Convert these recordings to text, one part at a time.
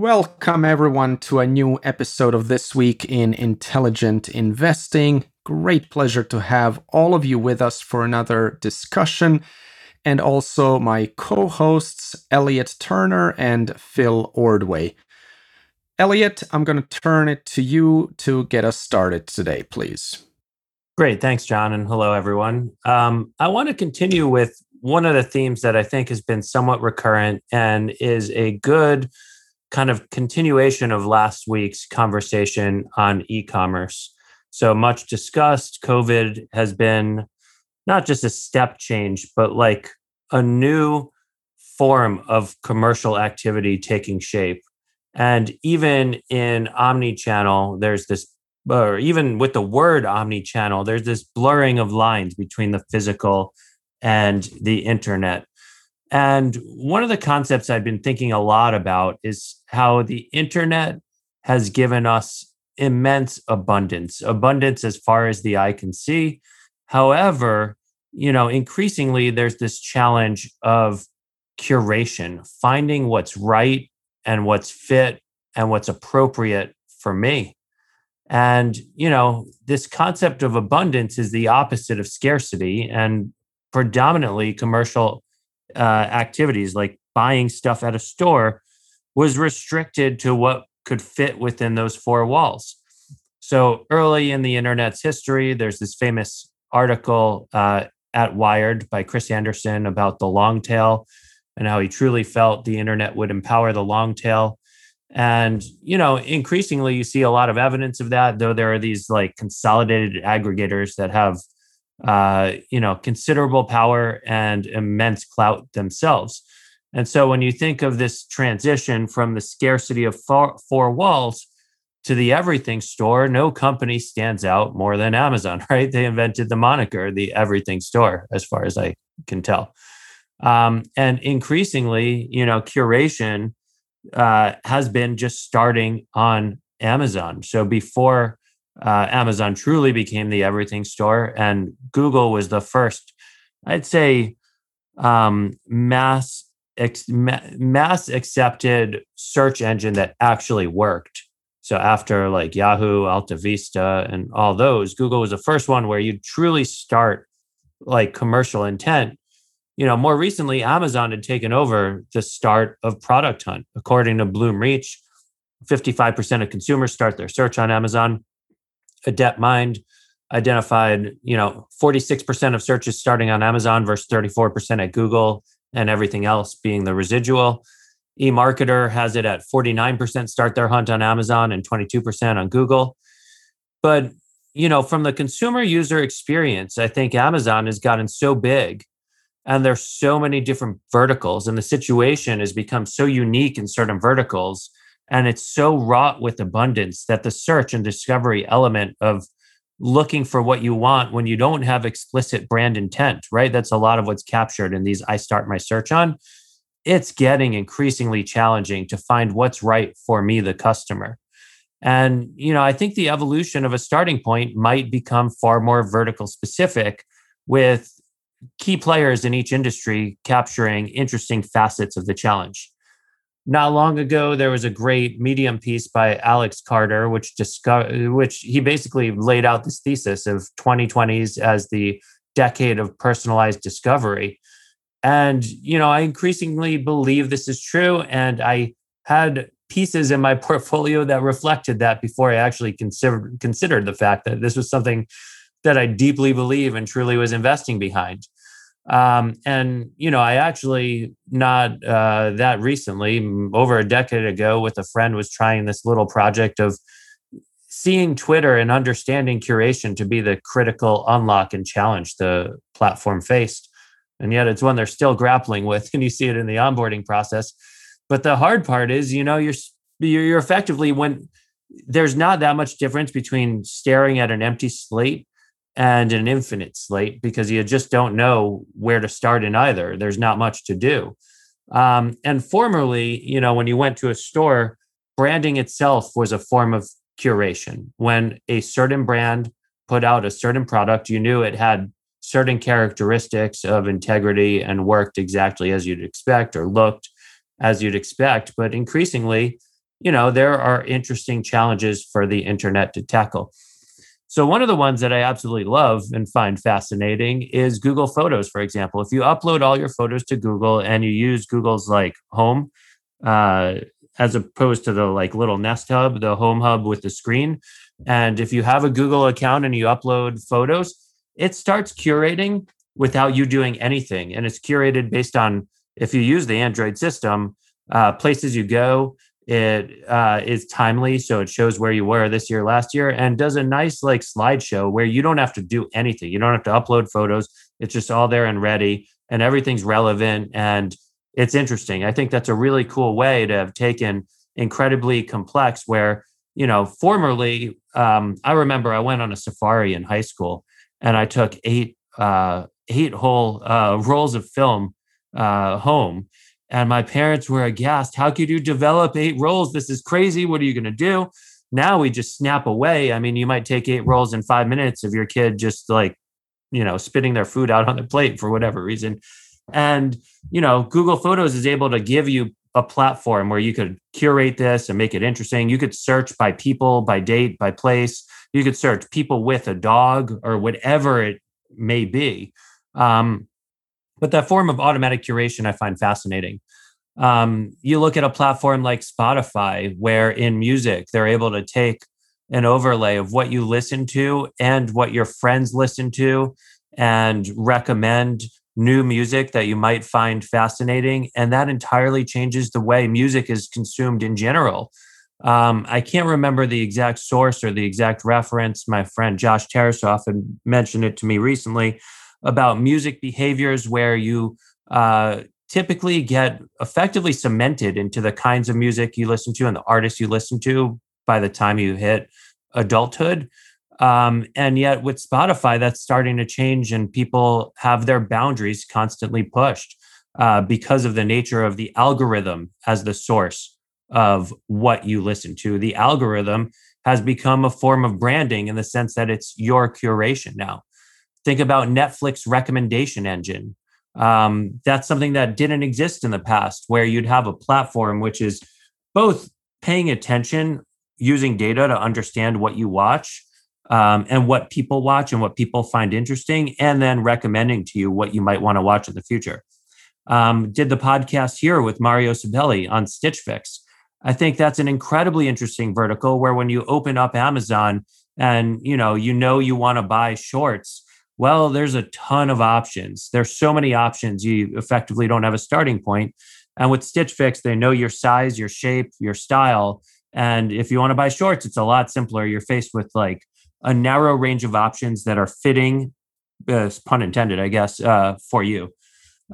Welcome, everyone, to a new episode of This Week in Intelligent Investing. Great pleasure to have all of you with us for another discussion, and also my co hosts, Elliot Turner and Phil Ordway. Elliot, I'm going to turn it to you to get us started today, please. Great. Thanks, John. And hello, everyone. Um, I want to continue with one of the themes that I think has been somewhat recurrent and is a good kind of continuation of last week's conversation on e commerce. So much discussed, COVID has been not just a step change, but like a new form of commercial activity taking shape. And even in omni channel, there's this, or even with the word omni channel, there's this blurring of lines between the physical and the internet. And one of the concepts I've been thinking a lot about is how the internet has given us immense abundance, abundance as far as the eye can see. However, you know, increasingly there's this challenge of curation, finding what's right and what's fit and what's appropriate for me. And, you know, this concept of abundance is the opposite of scarcity. And predominantly commercial uh, activities like buying stuff at a store was restricted to what could fit within those four walls. So early in the internet's history, there's this famous article uh, at Wired by Chris Anderson about the long tail and how he truly felt the internet would empower the long tail. And, you know, increasingly you see a lot of evidence of that, though there are these like consolidated aggregators that have uh, you know, considerable power and immense clout themselves. And so when you think of this transition from the scarcity of four, four walls to the everything store, no company stands out more than Amazon, right? They invented the moniker, the everything store, as far as I can tell. Um, and increasingly, you know, curation uh, has been just starting on Amazon. So before uh, Amazon truly became the everything store, and Google was the first, I'd say, um, mass ex- mass accepted search engine that actually worked. So after like Yahoo, Alta Vista, and all those, Google was the first one where you truly start like commercial intent. You know, more recently, Amazon had taken over the start of Product Hunt. According to Bloomreach, 55% of consumers start their search on Amazon. AdeptMind identified, you know, 46% of searches starting on Amazon versus 34% at Google and everything else being the residual. eMarketer has it at 49% start their hunt on Amazon and 22% on Google. But, you know, from the consumer user experience, I think Amazon has gotten so big and there's so many different verticals and the situation has become so unique in certain verticals and it's so wrought with abundance that the search and discovery element of looking for what you want when you don't have explicit brand intent, right? That's a lot of what's captured in these I start my search on. It's getting increasingly challenging to find what's right for me, the customer. And, you know, I think the evolution of a starting point might become far more vertical specific with key players in each industry capturing interesting facets of the challenge not long ago there was a great medium piece by alex carter which discover which he basically laid out this thesis of 2020s as the decade of personalized discovery. And you know i increasingly believe this is true and i had pieces in my portfolio that reflected that before i actually considered considered the fact that this was something that i deeply believe and truly was investing behind um, and you know, I actually not uh, that recently, over a decade ago, with a friend, was trying this little project of seeing Twitter and understanding curation to be the critical unlock and challenge the platform faced. And yet, it's one they're still grappling with, and you see it in the onboarding process. But the hard part is, you know, you're you're effectively when there's not that much difference between staring at an empty slate and an infinite slate because you just don't know where to start in either. There's not much to do. Um, and formerly, you know, when you went to a store, branding itself was a form of curation. When a certain brand put out a certain product, you knew it had certain characteristics of integrity and worked exactly as you'd expect or looked as you'd expect. But increasingly, you know, there are interesting challenges for the internet to tackle. So, one of the ones that I absolutely love and find fascinating is Google Photos, for example. If you upload all your photos to Google and you use Google's like home, uh, as opposed to the like little Nest Hub, the home hub with the screen. And if you have a Google account and you upload photos, it starts curating without you doing anything. And it's curated based on if you use the Android system, uh, places you go, it uh, is timely, so it shows where you were this year, last year, and does a nice like slideshow where you don't have to do anything. You don't have to upload photos. It's just all there and ready, and everything's relevant and it's interesting. I think that's a really cool way to have taken incredibly complex. Where you know, formerly, um, I remember I went on a safari in high school, and I took eight uh, eight whole uh, rolls of film uh, home and my parents were aghast. How could you develop eight rolls? This is crazy. What are you going to do? Now we just snap away. I mean, you might take eight rolls in five minutes of your kid just like, you know, spitting their food out on the plate for whatever reason. And, you know, Google Photos is able to give you a platform where you could curate this and make it interesting. You could search by people, by date, by place. You could search people with a dog or whatever it may be. Um, but that form of automatic curation I find fascinating. Um, you look at a platform like Spotify, where in music, they're able to take an overlay of what you listen to and what your friends listen to and recommend new music that you might find fascinating. And that entirely changes the way music is consumed in general. Um, I can't remember the exact source or the exact reference. My friend Josh Tarasoff had mentioned it to me recently, about music behaviors where you uh, typically get effectively cemented into the kinds of music you listen to and the artists you listen to by the time you hit adulthood. Um, and yet, with Spotify, that's starting to change, and people have their boundaries constantly pushed uh, because of the nature of the algorithm as the source of what you listen to. The algorithm has become a form of branding in the sense that it's your curation now. Think about Netflix recommendation engine. Um, that's something that didn't exist in the past, where you'd have a platform which is both paying attention, using data to understand what you watch um, and what people watch and what people find interesting, and then recommending to you what you might want to watch in the future. Um, did the podcast here with Mario Cibelli on Stitch Fix. I think that's an incredibly interesting vertical where when you open up Amazon and you know you know you want to buy shorts well, there's a ton of options. There's so many options. You effectively don't have a starting point. And with Stitch Fix, they know your size, your shape, your style. And if you want to buy shorts, it's a lot simpler. You're faced with like a narrow range of options that are fitting, uh, pun intended, I guess, uh, for you.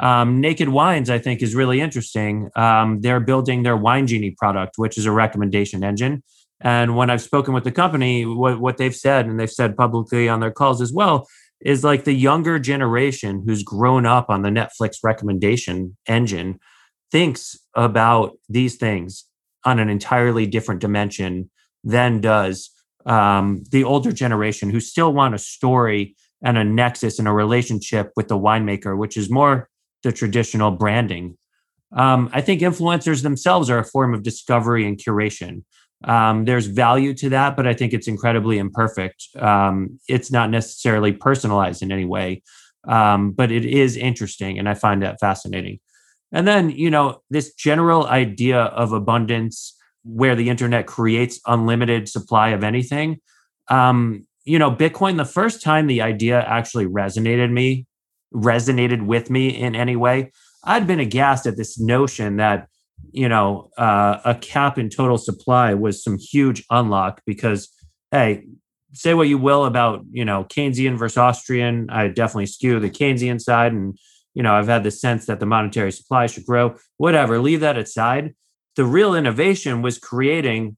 Um, Naked Wines, I think, is really interesting. Um, they're building their Wine Genie product, which is a recommendation engine. And when I've spoken with the company, what, what they've said, and they've said publicly on their calls as well, is like the younger generation who's grown up on the Netflix recommendation engine thinks about these things on an entirely different dimension than does um, the older generation who still want a story and a nexus and a relationship with the winemaker, which is more the traditional branding. Um, I think influencers themselves are a form of discovery and curation. Um, there's value to that, but I think it's incredibly imperfect. Um, it's not necessarily personalized in any way, um, but it is interesting, and I find that fascinating. And then, you know, this general idea of abundance where the internet creates unlimited supply of anything. Um, you know, Bitcoin, the first time the idea actually resonated me, resonated with me in any way, I'd been aghast at this notion that you know, uh, a cap in total supply was some huge unlock because, hey, say what you will about, you know, Keynesian versus Austrian. I definitely skew the Keynesian side. And, you know, I've had the sense that the monetary supply should grow, whatever, leave that aside. The real innovation was creating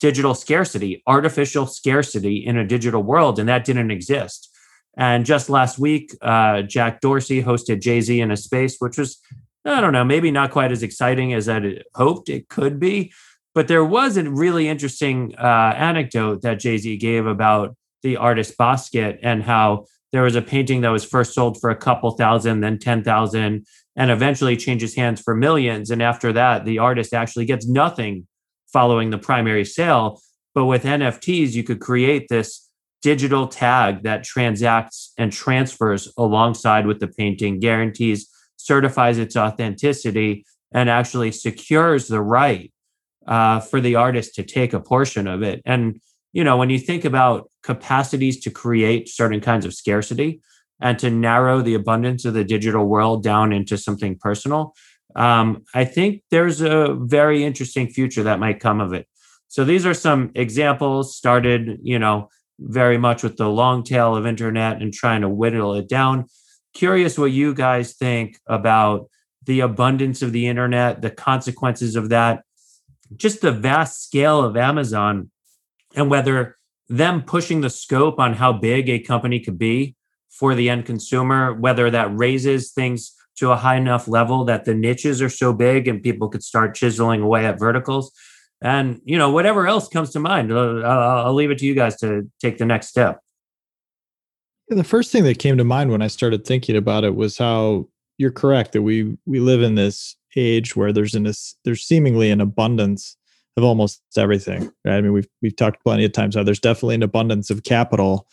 digital scarcity, artificial scarcity in a digital world, and that didn't exist. And just last week, uh, Jack Dorsey hosted Jay Z in a space, which was, I don't know, maybe not quite as exciting as I hoped it could be. But there was a really interesting uh, anecdote that Jay Z gave about the artist Basquiat and how there was a painting that was first sold for a couple thousand, then 10,000, and eventually changes hands for millions. And after that, the artist actually gets nothing following the primary sale. But with NFTs, you could create this digital tag that transacts and transfers alongside with the painting, guarantees, certifies its authenticity, and actually secures the right uh, for the artist to take a portion of it. And you know, when you think about capacities to create certain kinds of scarcity and to narrow the abundance of the digital world down into something personal, um, I think there's a very interesting future that might come of it. So these are some examples started, you know, very much with the long tail of internet and trying to whittle it down. Curious what you guys think about the abundance of the internet, the consequences of that, just the vast scale of Amazon and whether them pushing the scope on how big a company could be for the end consumer, whether that raises things to a high enough level that the niches are so big and people could start chiseling away at verticals. And you know, whatever else comes to mind, uh, I'll, I'll leave it to you guys to take the next step. The first thing that came to mind when I started thinking about it was how you're correct that we we live in this age where there's an there's seemingly an abundance of almost everything. Right? I mean, we've we've talked plenty of times how there's definitely an abundance of capital,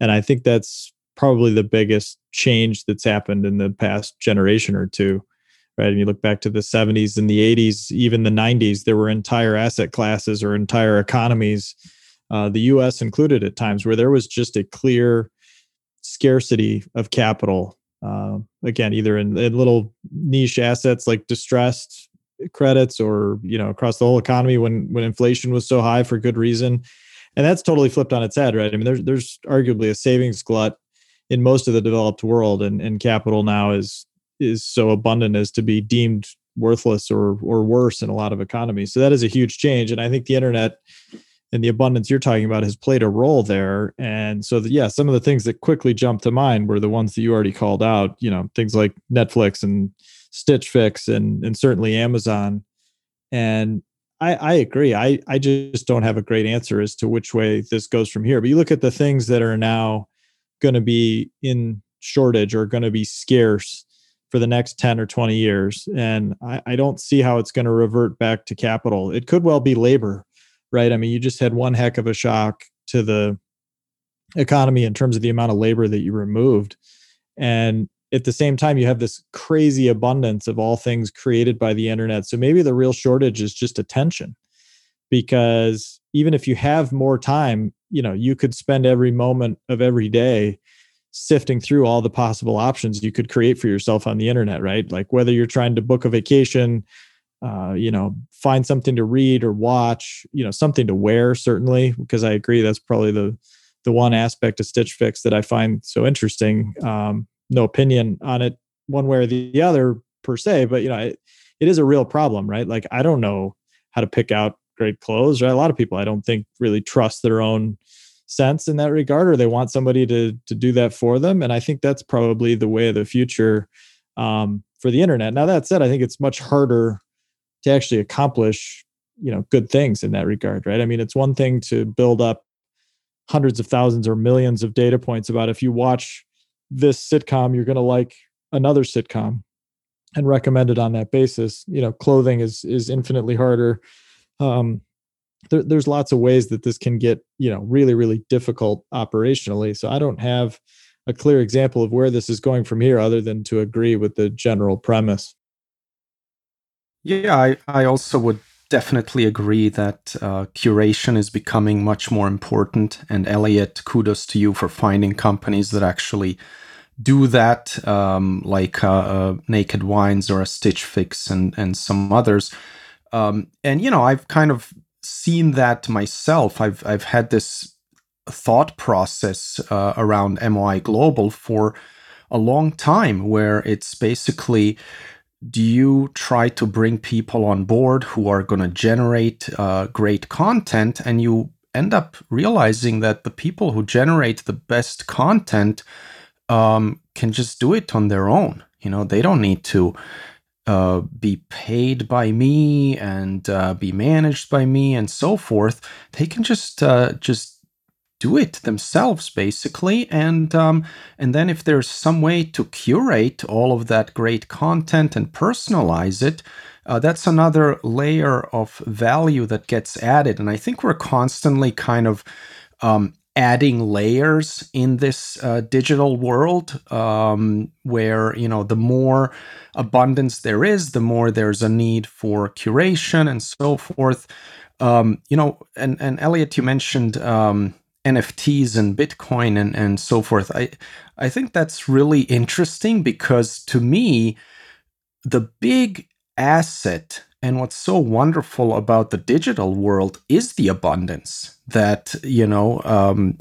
and I think that's probably the biggest change that's happened in the past generation or two. Right? And you look back to the 70s and the 80s, even the 90s, there were entire asset classes or entire economies, uh, the U.S. included at times, where there was just a clear scarcity of capital. Uh, again, either in, in little niche assets like distressed credits or you know across the whole economy when when inflation was so high for good reason and that's totally flipped on its head right i mean there's there's arguably a savings glut in most of the developed world and, and capital now is is so abundant as to be deemed worthless or or worse in a lot of economies so that is a huge change and i think the internet and the abundance you're talking about has played a role there and so the, yeah some of the things that quickly jumped to mind were the ones that you already called out you know things like netflix and Stitch Fix and and certainly Amazon. And I, I agree. I, I just don't have a great answer as to which way this goes from here. But you look at the things that are now going to be in shortage or going to be scarce for the next 10 or 20 years. And I, I don't see how it's going to revert back to capital. It could well be labor, right? I mean, you just had one heck of a shock to the economy in terms of the amount of labor that you removed. And at the same time you have this crazy abundance of all things created by the internet so maybe the real shortage is just attention because even if you have more time you know you could spend every moment of every day sifting through all the possible options you could create for yourself on the internet right like whether you're trying to book a vacation uh, you know find something to read or watch you know something to wear certainly because i agree that's probably the the one aspect of stitch fix that i find so interesting um, no opinion on it one way or the other per se, but you know, it, it is a real problem, right? Like I don't know how to pick out great clothes, right? A lot of people I don't think really trust their own sense in that regard, or they want somebody to to do that for them. And I think that's probably the way of the future um, for the internet. Now that said, I think it's much harder to actually accomplish you know good things in that regard right i mean it's one thing to build up hundreds of thousands or millions of data points about if you watch this sitcom, you're going to like another sitcom and recommend it on that basis. You know, clothing is is infinitely harder. Um, there, there's lots of ways that this can get you know really really difficult operationally. So I don't have a clear example of where this is going from here, other than to agree with the general premise. Yeah, I, I also would definitely agree that uh, curation is becoming much more important. And Elliot, kudos to you for finding companies that actually do that, um, like uh, uh, Naked Wines or a Stitch Fix and and some others. Um, and you know, I've kind of seen that myself. I've I've had this thought process uh, around MOI Global for a long time, where it's basically do you try to bring people on board who are going to generate uh, great content and you end up realizing that the people who generate the best content um, can just do it on their own? You know they don't need to uh, be paid by me and uh, be managed by me and so forth. They can just uh, just do it themselves basically and um, and then if there's some way to curate all of that great content and personalize it uh, that's another layer of value that gets added and i think we're constantly kind of um, adding layers in this uh, digital world um, where you know the more abundance there is the more there's a need for curation and so forth. Um, you know and and elliot you mentioned um, NFTs and Bitcoin and, and so forth. I I think that's really interesting because to me, the big asset and what's so wonderful about the digital world is the abundance that you know um,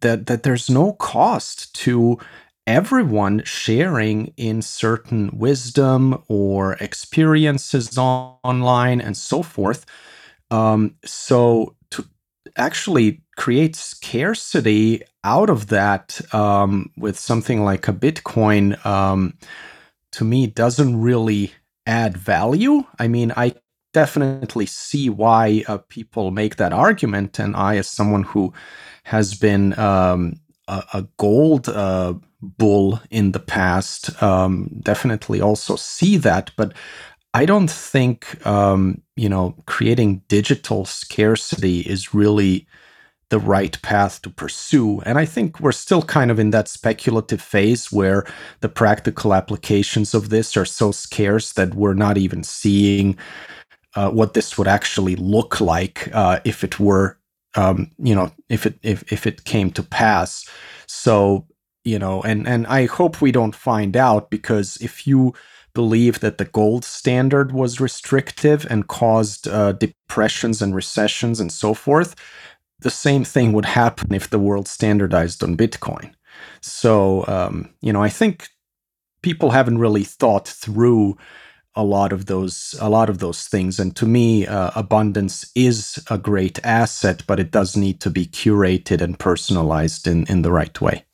that that there's no cost to everyone sharing in certain wisdom or experiences on, online and so forth. Um, so actually create scarcity out of that um, with something like a Bitcoin, um, to me, doesn't really add value. I mean, I definitely see why uh, people make that argument. And I, as someone who has been um, a, a, gold uh, bull in the past, um, definitely also see that. But I don't think um, you know creating digital scarcity is really the right path to pursue. And I think we're still kind of in that speculative phase where the practical applications of this are so scarce that we're not even seeing uh, what this would actually look like uh, if it were, um, you know, if it if if it came to pass. So you know, and and I hope we don't find out because if you believe that the gold standard was restrictive and caused uh, depressions and recessions and so forth, the same thing would happen if the world standardized on Bitcoin. So, um, you know, I think people haven't really thought through a lot of those a lot of those things and to me uh, abundance is a great asset but it does need to be curated and personalized in in the right way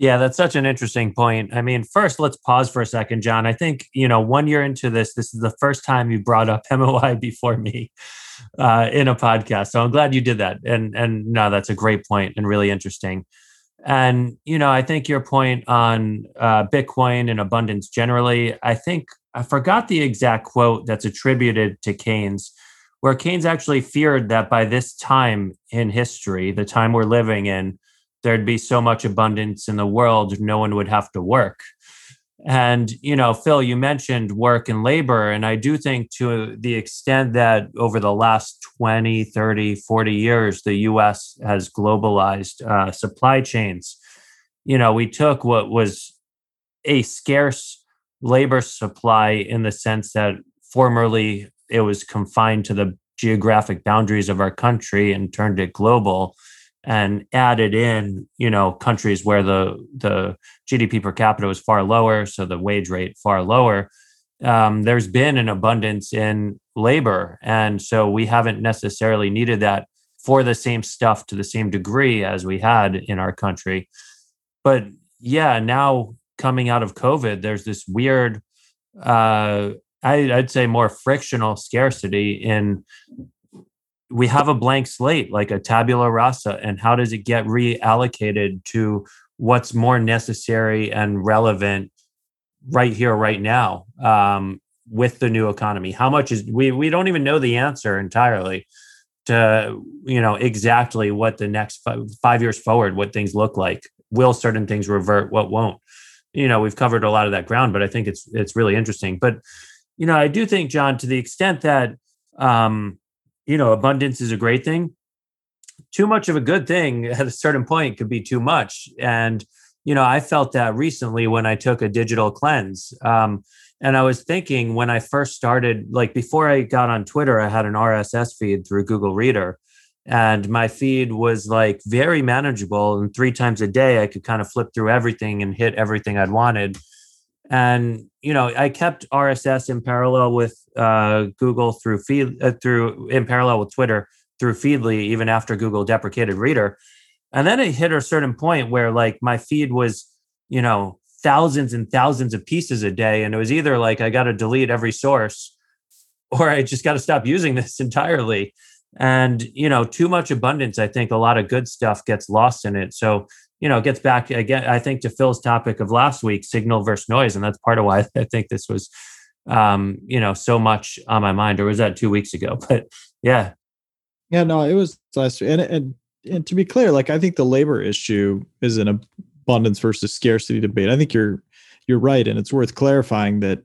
yeah, that's such an interesting point. I mean, first, let's pause for a second, John. I think, you know, one year into this, this is the first time you brought up MOI before me uh, in a podcast. So I'm glad you did that. And and no, that's a great point and really interesting. And you know, I think your point on uh, Bitcoin and abundance generally. I think I forgot the exact quote that's attributed to Keynes, where Keynes actually feared that by this time in history, the time we're living in, there'd be so much abundance in the world, no one would have to work. And, you know, Phil, you mentioned work and labor. And I do think to the extent that over the last 20, 30, 40 years, the US has globalized uh, supply chains, you know, we took what was a scarce labor supply in the sense that formerly it was confined to the geographic boundaries of our country and turned it global and added in you know countries where the the gdp per capita was far lower so the wage rate far lower. Um, there's been an abundance in labor and so we haven't necessarily needed that for the same stuff to the same degree as we had in our country. But yeah now coming out of covid there's this weird uh, I, i'd say more frictional scarcity in we have a blank slate like a tabula rasa and how does it get reallocated to what's more necessary and relevant right here right now um, with the new economy? How much is we we don't even know the answer entirely to you know exactly what the next five, years forward what things look like. Will certain things revert? What won't? You know we've covered a lot of that ground but i think it's it's really interesting. But you know i do think john to the extent that um you know, abundance is a great thing. Too much of a good thing at a certain point could be too much. And, you know, I felt that recently when I took a digital cleanse. Um, and I was thinking when I first started, like before I got on Twitter, I had an RSS feed through Google Reader. And my feed was like very manageable. And three times a day, I could kind of flip through everything and hit everything I'd wanted and you know i kept rss in parallel with uh, google through feed uh, through in parallel with twitter through feedly even after google deprecated reader. And then it hit a certain point where like my feed was you know thousands and thousands of pieces a day and it was either like i got to delete every source or i just got to stop using this entirely. And you know too much abundance i think a lot of good stuff gets lost in it. So you know, gets back again, I think, to Phil's topic of last week, signal versus noise. And that's part of why I think this was, um, you know, so much on my mind. Or was that two weeks ago? But yeah. Yeah, no, it was last week. And, and, and to be clear, like, I think the labor issue is an abundance versus scarcity debate. I think you're, you're right. And it's worth clarifying that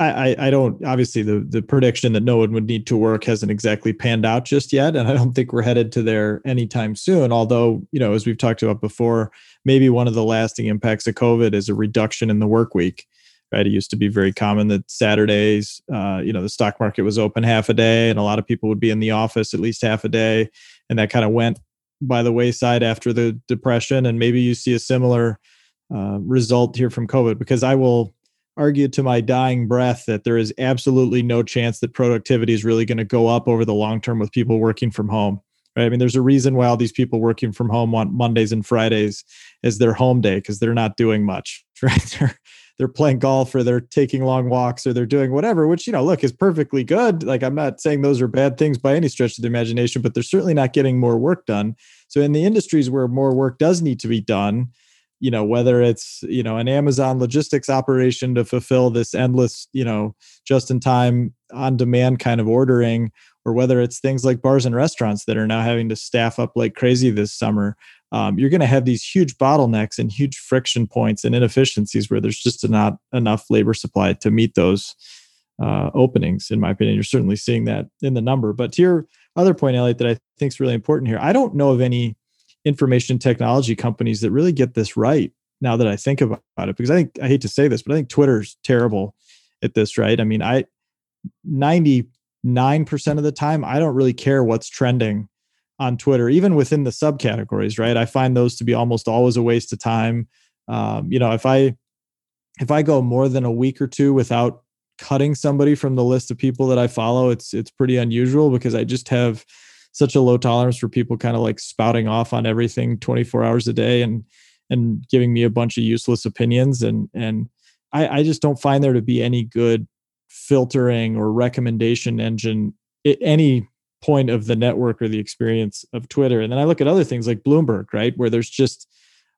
I, I don't obviously the the prediction that no one would need to work hasn't exactly panned out just yet, and I don't think we're headed to there anytime soon. Although you know, as we've talked about before, maybe one of the lasting impacts of COVID is a reduction in the work week. Right, it used to be very common that Saturdays, uh, you know, the stock market was open half a day, and a lot of people would be in the office at least half a day, and that kind of went by the wayside after the depression. And maybe you see a similar uh, result here from COVID, because I will argue to my dying breath that there is absolutely no chance that productivity is really going to go up over the long term with people working from home. Right? I mean, there's a reason why all these people working from home want Mondays and Fridays as their home day because they're not doing much, right? They're they're playing golf or they're taking long walks or they're doing whatever, which you know, look, is perfectly good. Like I'm not saying those are bad things by any stretch of the imagination, but they're certainly not getting more work done. So in the industries where more work does need to be done, you know whether it's you know an amazon logistics operation to fulfill this endless you know just in time on demand kind of ordering or whether it's things like bars and restaurants that are now having to staff up like crazy this summer um, you're going to have these huge bottlenecks and huge friction points and inefficiencies where there's just not enough labor supply to meet those uh, openings in my opinion. You're certainly seeing that in the number. But to your other point elliot that i think is really important here i don't know of any information technology companies that really get this right now that I think about it because I think I hate to say this but I think Twitter's terrible at this right? I mean I 99% of the time I don't really care what's trending on Twitter even within the subcategories right? I find those to be almost always a waste of time. Um, you know if I if I go more than a week or two without cutting somebody from the list of people that I follow it's it's pretty unusual because I just have such a low tolerance for people kind of like spouting off on everything 24 hours a day and and giving me a bunch of useless opinions and and I, I just don't find there to be any good filtering or recommendation engine at any point of the network or the experience of Twitter. And then I look at other things like Bloomberg, right, where there's just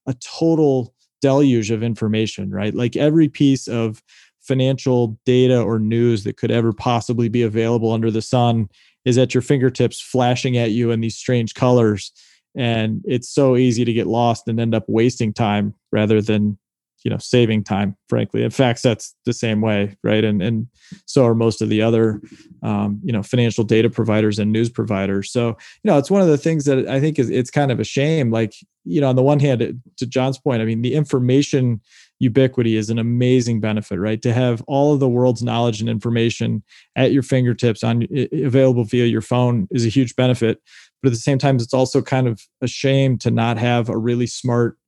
a total deluge of information, right? Like every piece of financial data or news that could ever possibly be available under the sun is at your fingertips flashing at you in these strange colors. And it's so easy to get lost and end up wasting time rather than you know saving time frankly. In FactSet's the same way right? And and so are most of the other um, you know financial data providers and news providers. So you know it's one of the things that i think is it's kind of a shame. Like you know on the one hand to john's point i mean the information ubiquity is an amazing benefit right? To have all of the world's knowledge and information at your fingertips on available via your phone is a huge benefit. But at the same time it's also kind of a shame to not have a really smart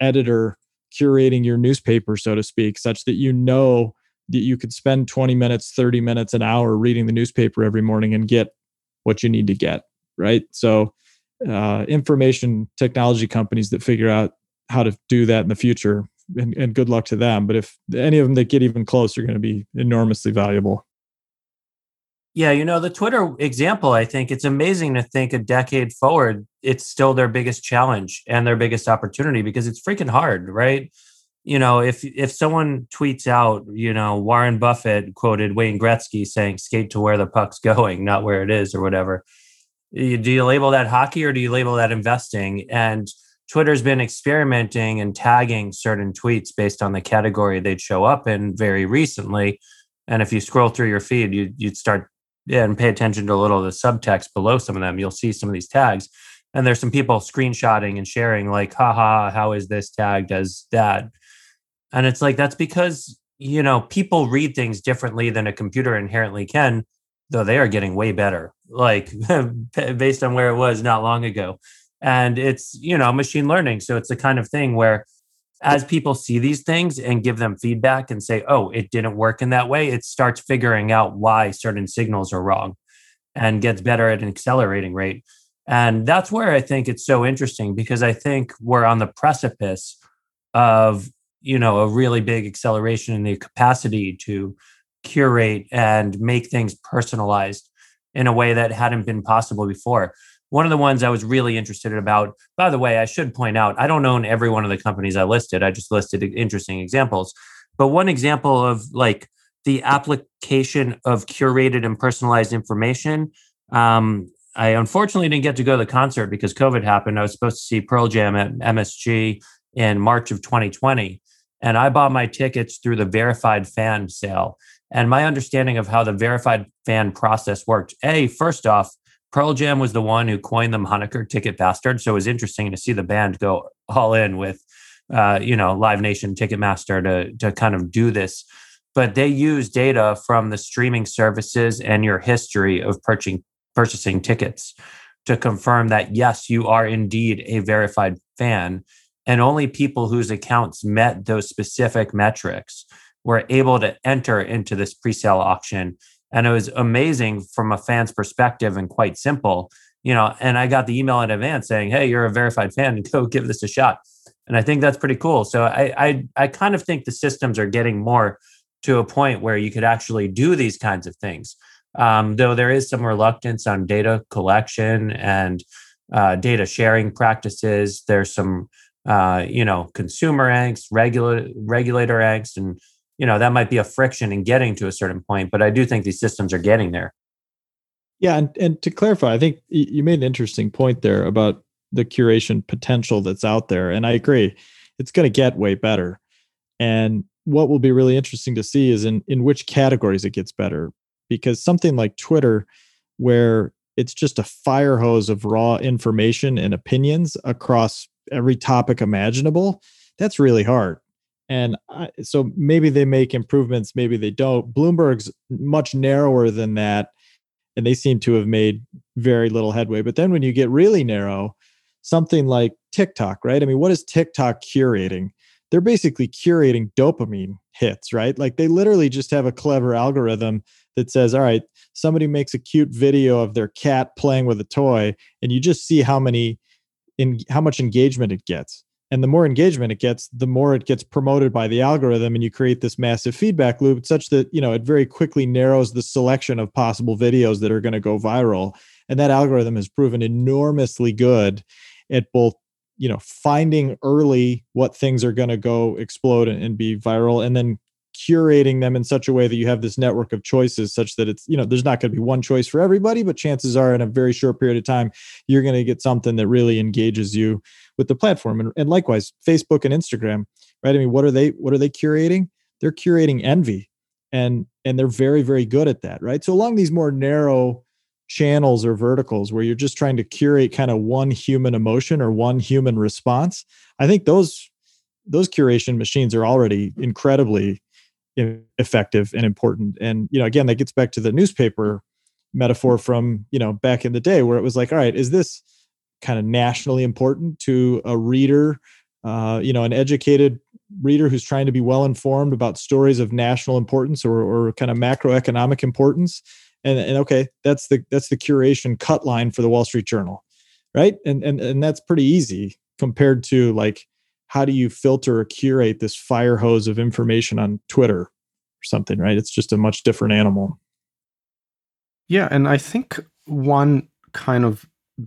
editor curating your newspaper so to speak such that you know that you could spend 20 minutes 30 minutes an hour reading the newspaper every morning and get what you need to get right? So uh, information technology companies that figure out how to do that in the future and, and good luck to them. But if any of them that get even close are going to be enormously valuable. Yeah, you know, the Twitter example, I think it's amazing to think a decade forward, it's still their biggest challenge and their biggest opportunity because it's freaking hard, right? You know, if if someone tweets out, you know, Warren Buffett quoted Wayne Gretzky saying skate to where the puck's going, not where it is or whatever. Do you label that hockey or do you label that investing? And Twitter's been experimenting and tagging certain tweets based on the category they'd show up in very recently. And if you scroll through your feed, you, you'd start yeah, and pay attention to a little of the subtext below some of them. You'll see some of these tags. And there's some people screenshotting and sharing, like, haha, how is this tagged as that? And it's like, that's because, you know, people read things differently than a computer inherently can, though they are getting way better, like based on where it was not long ago and it's you know machine learning so it's the kind of thing where as people see these things and give them feedback and say, oh, it didn't work in that way, it starts figuring out why certain signals are wrong and gets better at an accelerating rate. And that's where I think it's so interesting because I think we're on the precipice of, you know, a really big acceleration in the capacity to curate and make things personalized in a way that hadn't been possible before. One of the ones I was really interested about, by the way, I should point out, I don't own every one of the companies I listed. I just listed interesting examples. But one example of like the application of curated and personalized information um, I unfortunately didn't get to go to the concert because COVID happened. I was supposed to see Pearl Jam at MSG in March of 2020. And I bought my tickets through the verified fan sale. And my understanding of how the verified fan process worked A, first off, Pearl Jam was the one who coined the moniker Ticket Bastard. So it was interesting to see the band go all in with, uh, you know, Live Nation Ticketmaster to, to kind of do this. But they use data from the streaming services and your history of purchasing purchasing tickets to confirm that yes, you are indeed a verified fan. And only people whose accounts met those specific metrics were able to enter into this pre-sale auction. And it was amazing from a fan's perspective and quite simple. You know, and I got the email in advance saying, Hey, you're a verified fan go give this a shot. And I think that's pretty cool. So I I, I kind of think the systems are getting more to a point where you could actually do these kinds of things um, though there is some reluctance on data collection and uh, data sharing practices. There's some, uh, you know, consumer angst, regula- regulator angst, and you know that might be a friction in getting to a certain point. But I do think these systems are getting there. Yeah, and, and to clarify, I think you made an interesting point there about the curation potential that's out there, and I agree, it's going to get way better. And what will be really interesting to see is in in which categories it gets better because something like Twitter, where it's just a fire hose of raw information and opinions across every topic imaginable, that's really hard. And I, so maybe they make improvements, maybe they don't. Bloomberg's much narrower than that, and they seem to have made very little headway. But then when you get really narrow, something like TikTok, right? I mean, what is TikTok curating? They're basically curating dopamine hits, right? Like they literally just have a clever algorithm that says, all right, somebody makes a cute video of their cat playing with a toy, and you just see how many in how much engagement it gets. And the more engagement it gets, the more it gets promoted by the algorithm, and you create this massive feedback loop such that you know it very quickly narrows the selection of possible videos that are going to go viral. And that algorithm has proven enormously good at both you know finding early what things are going to go explode and, and, be viral and then curating them in such a way that you have this network of choices such that it's you know there's not going to be one choice for everybody but chances are in a very short period of time you're going to get something that really engages you with the platform. And, and likewise facebook and instagram right? I mean what are they what are they curating? They're curating envy and and they're very very good at that right? So along these more narrow channels or verticals where you're just trying to curate kind of one human emotion or one human response i think those those curation machines are already incredibly effective and important. And you know again that gets back to the newspaper metaphor from you know back in the day where it was like all right is this kind of nationally important to a reader uh, you know an educated reader who's trying to be well informed about stories of national importance or, or kind of macroeconomic importance? And, and okay that's the that's the curation cut line for the wall street journal right? And and and that's pretty easy compared to like how do you filter or curate this fire hose of information on Twitter or something, right? It's just a much different animal. Yeah, and I think one kind of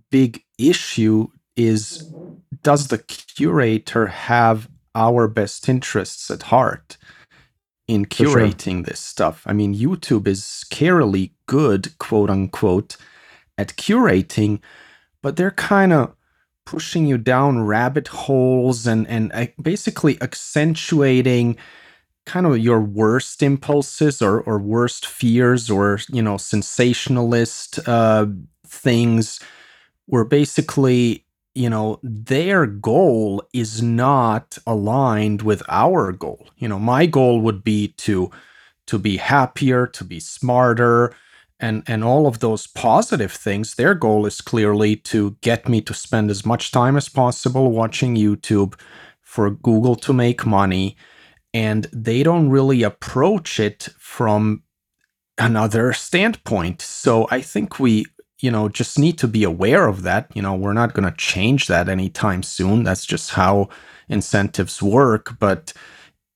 big issue is does the curator have our best interests at heart in curating sure. this stuff? I mean, YouTube is scarily good, quote unquote, at curating, but they're kind of pushing you down rabbit holes and and uh, basically accentuating kind of your worst impulses or or worst fears or you know sensationalist uh, things where basically you know their goal is not aligned with our goal. You know my goal would be to to be happier to be smarter and and all of those positive things their goal is clearly to get me to spend as much time as possible watching youtube for Google to make money and they don't really approach it from another standpoint. So I think we, you know, just need to be aware of that. You know, we're not going to change that anytime soon. That's just how incentives work. But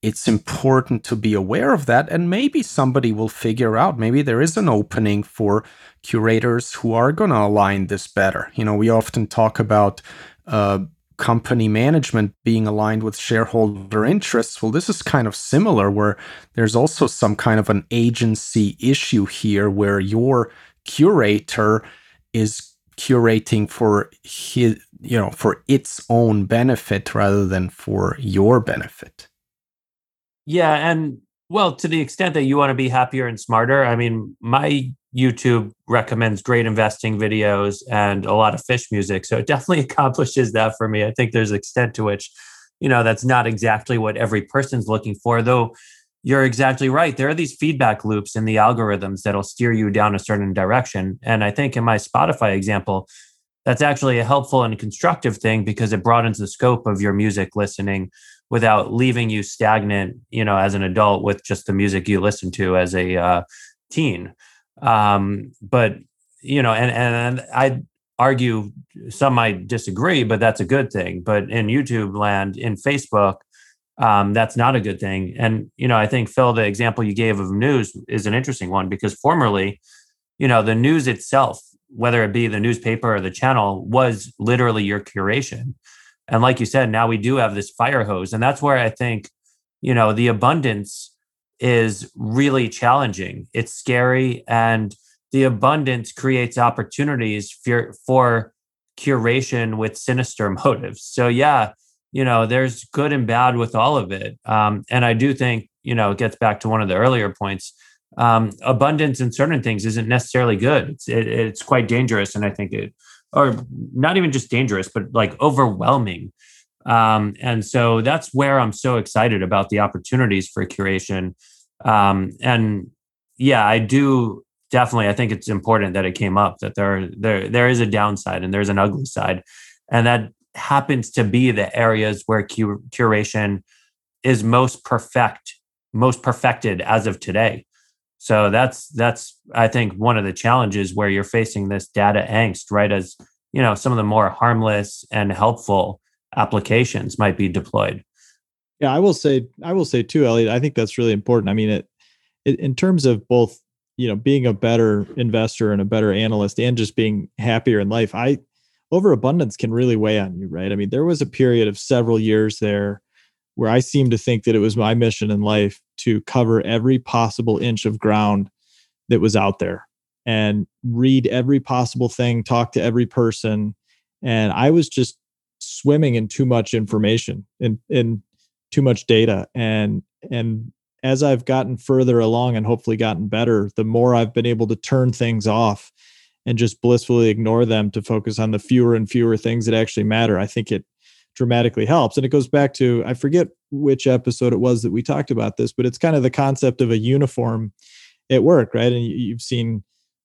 it's important to be aware of that. And maybe somebody will figure out, maybe there is an opening for curators who are going to align this better. You know, we often talk about, uh, company management being aligned with shareholder interests. Well, this is kind of similar, where there's also some kind of an agency issue here where your curator is curating for his, you know, for its own benefit rather than for your benefit. Yeah. And well, to the extent that you want to be happier and smarter, I mean, my YouTube recommends great investing videos and a lot of Phish music. So it definitely accomplishes that for me. I think there's extent to which, you know, that's not exactly what every person's looking for, though you're exactly right. There are these feedback loops in the algorithms that'll steer you down a certain direction. And I think in my Spotify example, that's actually a helpful and constructive thing because it broadens the scope of your music listening without leaving you stagnant, you know, as an adult with just the music you listen to as a uh, teen. Um, but you know, and and I argue some might disagree, but that's a good thing. But in YouTube land, in Facebook, um, that's not a good thing. And you know, I think Phil, the example you gave of news is an interesting one because formerly, you know, the news itself, whether it be the newspaper or the channel, was literally your curation. And like you said, now we do have this fire hose, and that's where I think, you know, the abundance is really challenging. It's scary, and the abundance creates opportunities for, for curation with sinister motives. So, yeah, you know, there's good and bad with all of it. Um, and I do think, you know, it gets back to one of the earlier points. Um, abundance in certain things isn't necessarily good. It's it, it's quite dangerous, and I think it, or not even just dangerous, but like overwhelming. Um, and so that's where I'm so excited about the opportunities for curation. Um, and yeah, I do definitely. I think it's important that it came up that there there there is a downside and there's an ugly side, and that happens to be the areas where cur- curation is most perfect, most perfected as of today. So that's that's I think one of the challenges where you're facing this data angst, right? As you know, some of the more harmless and helpful applications might be deployed. Yeah, I will say, I will say too, Elliot. I think that's really important. I mean, it, it in terms of both, you know, being a better investor and a better analyst, and just being happier in life. I overabundance can really weigh on you, right? I mean, there was a period of several years there where I seemed to think that it was my mission in life to cover every possible inch of ground that was out there and read every possible thing, talk to every person. And I was just swimming in too much information and in too much data and and as I've gotten further along and hopefully gotten better, the more I've been able to turn things off and just blissfully ignore them to focus on the fewer and fewer things that actually matter. I think it dramatically helps. And it goes back to, I forget which episode it was that we talked about this, but it's kind of the concept of a uniform at work, right? And you've seen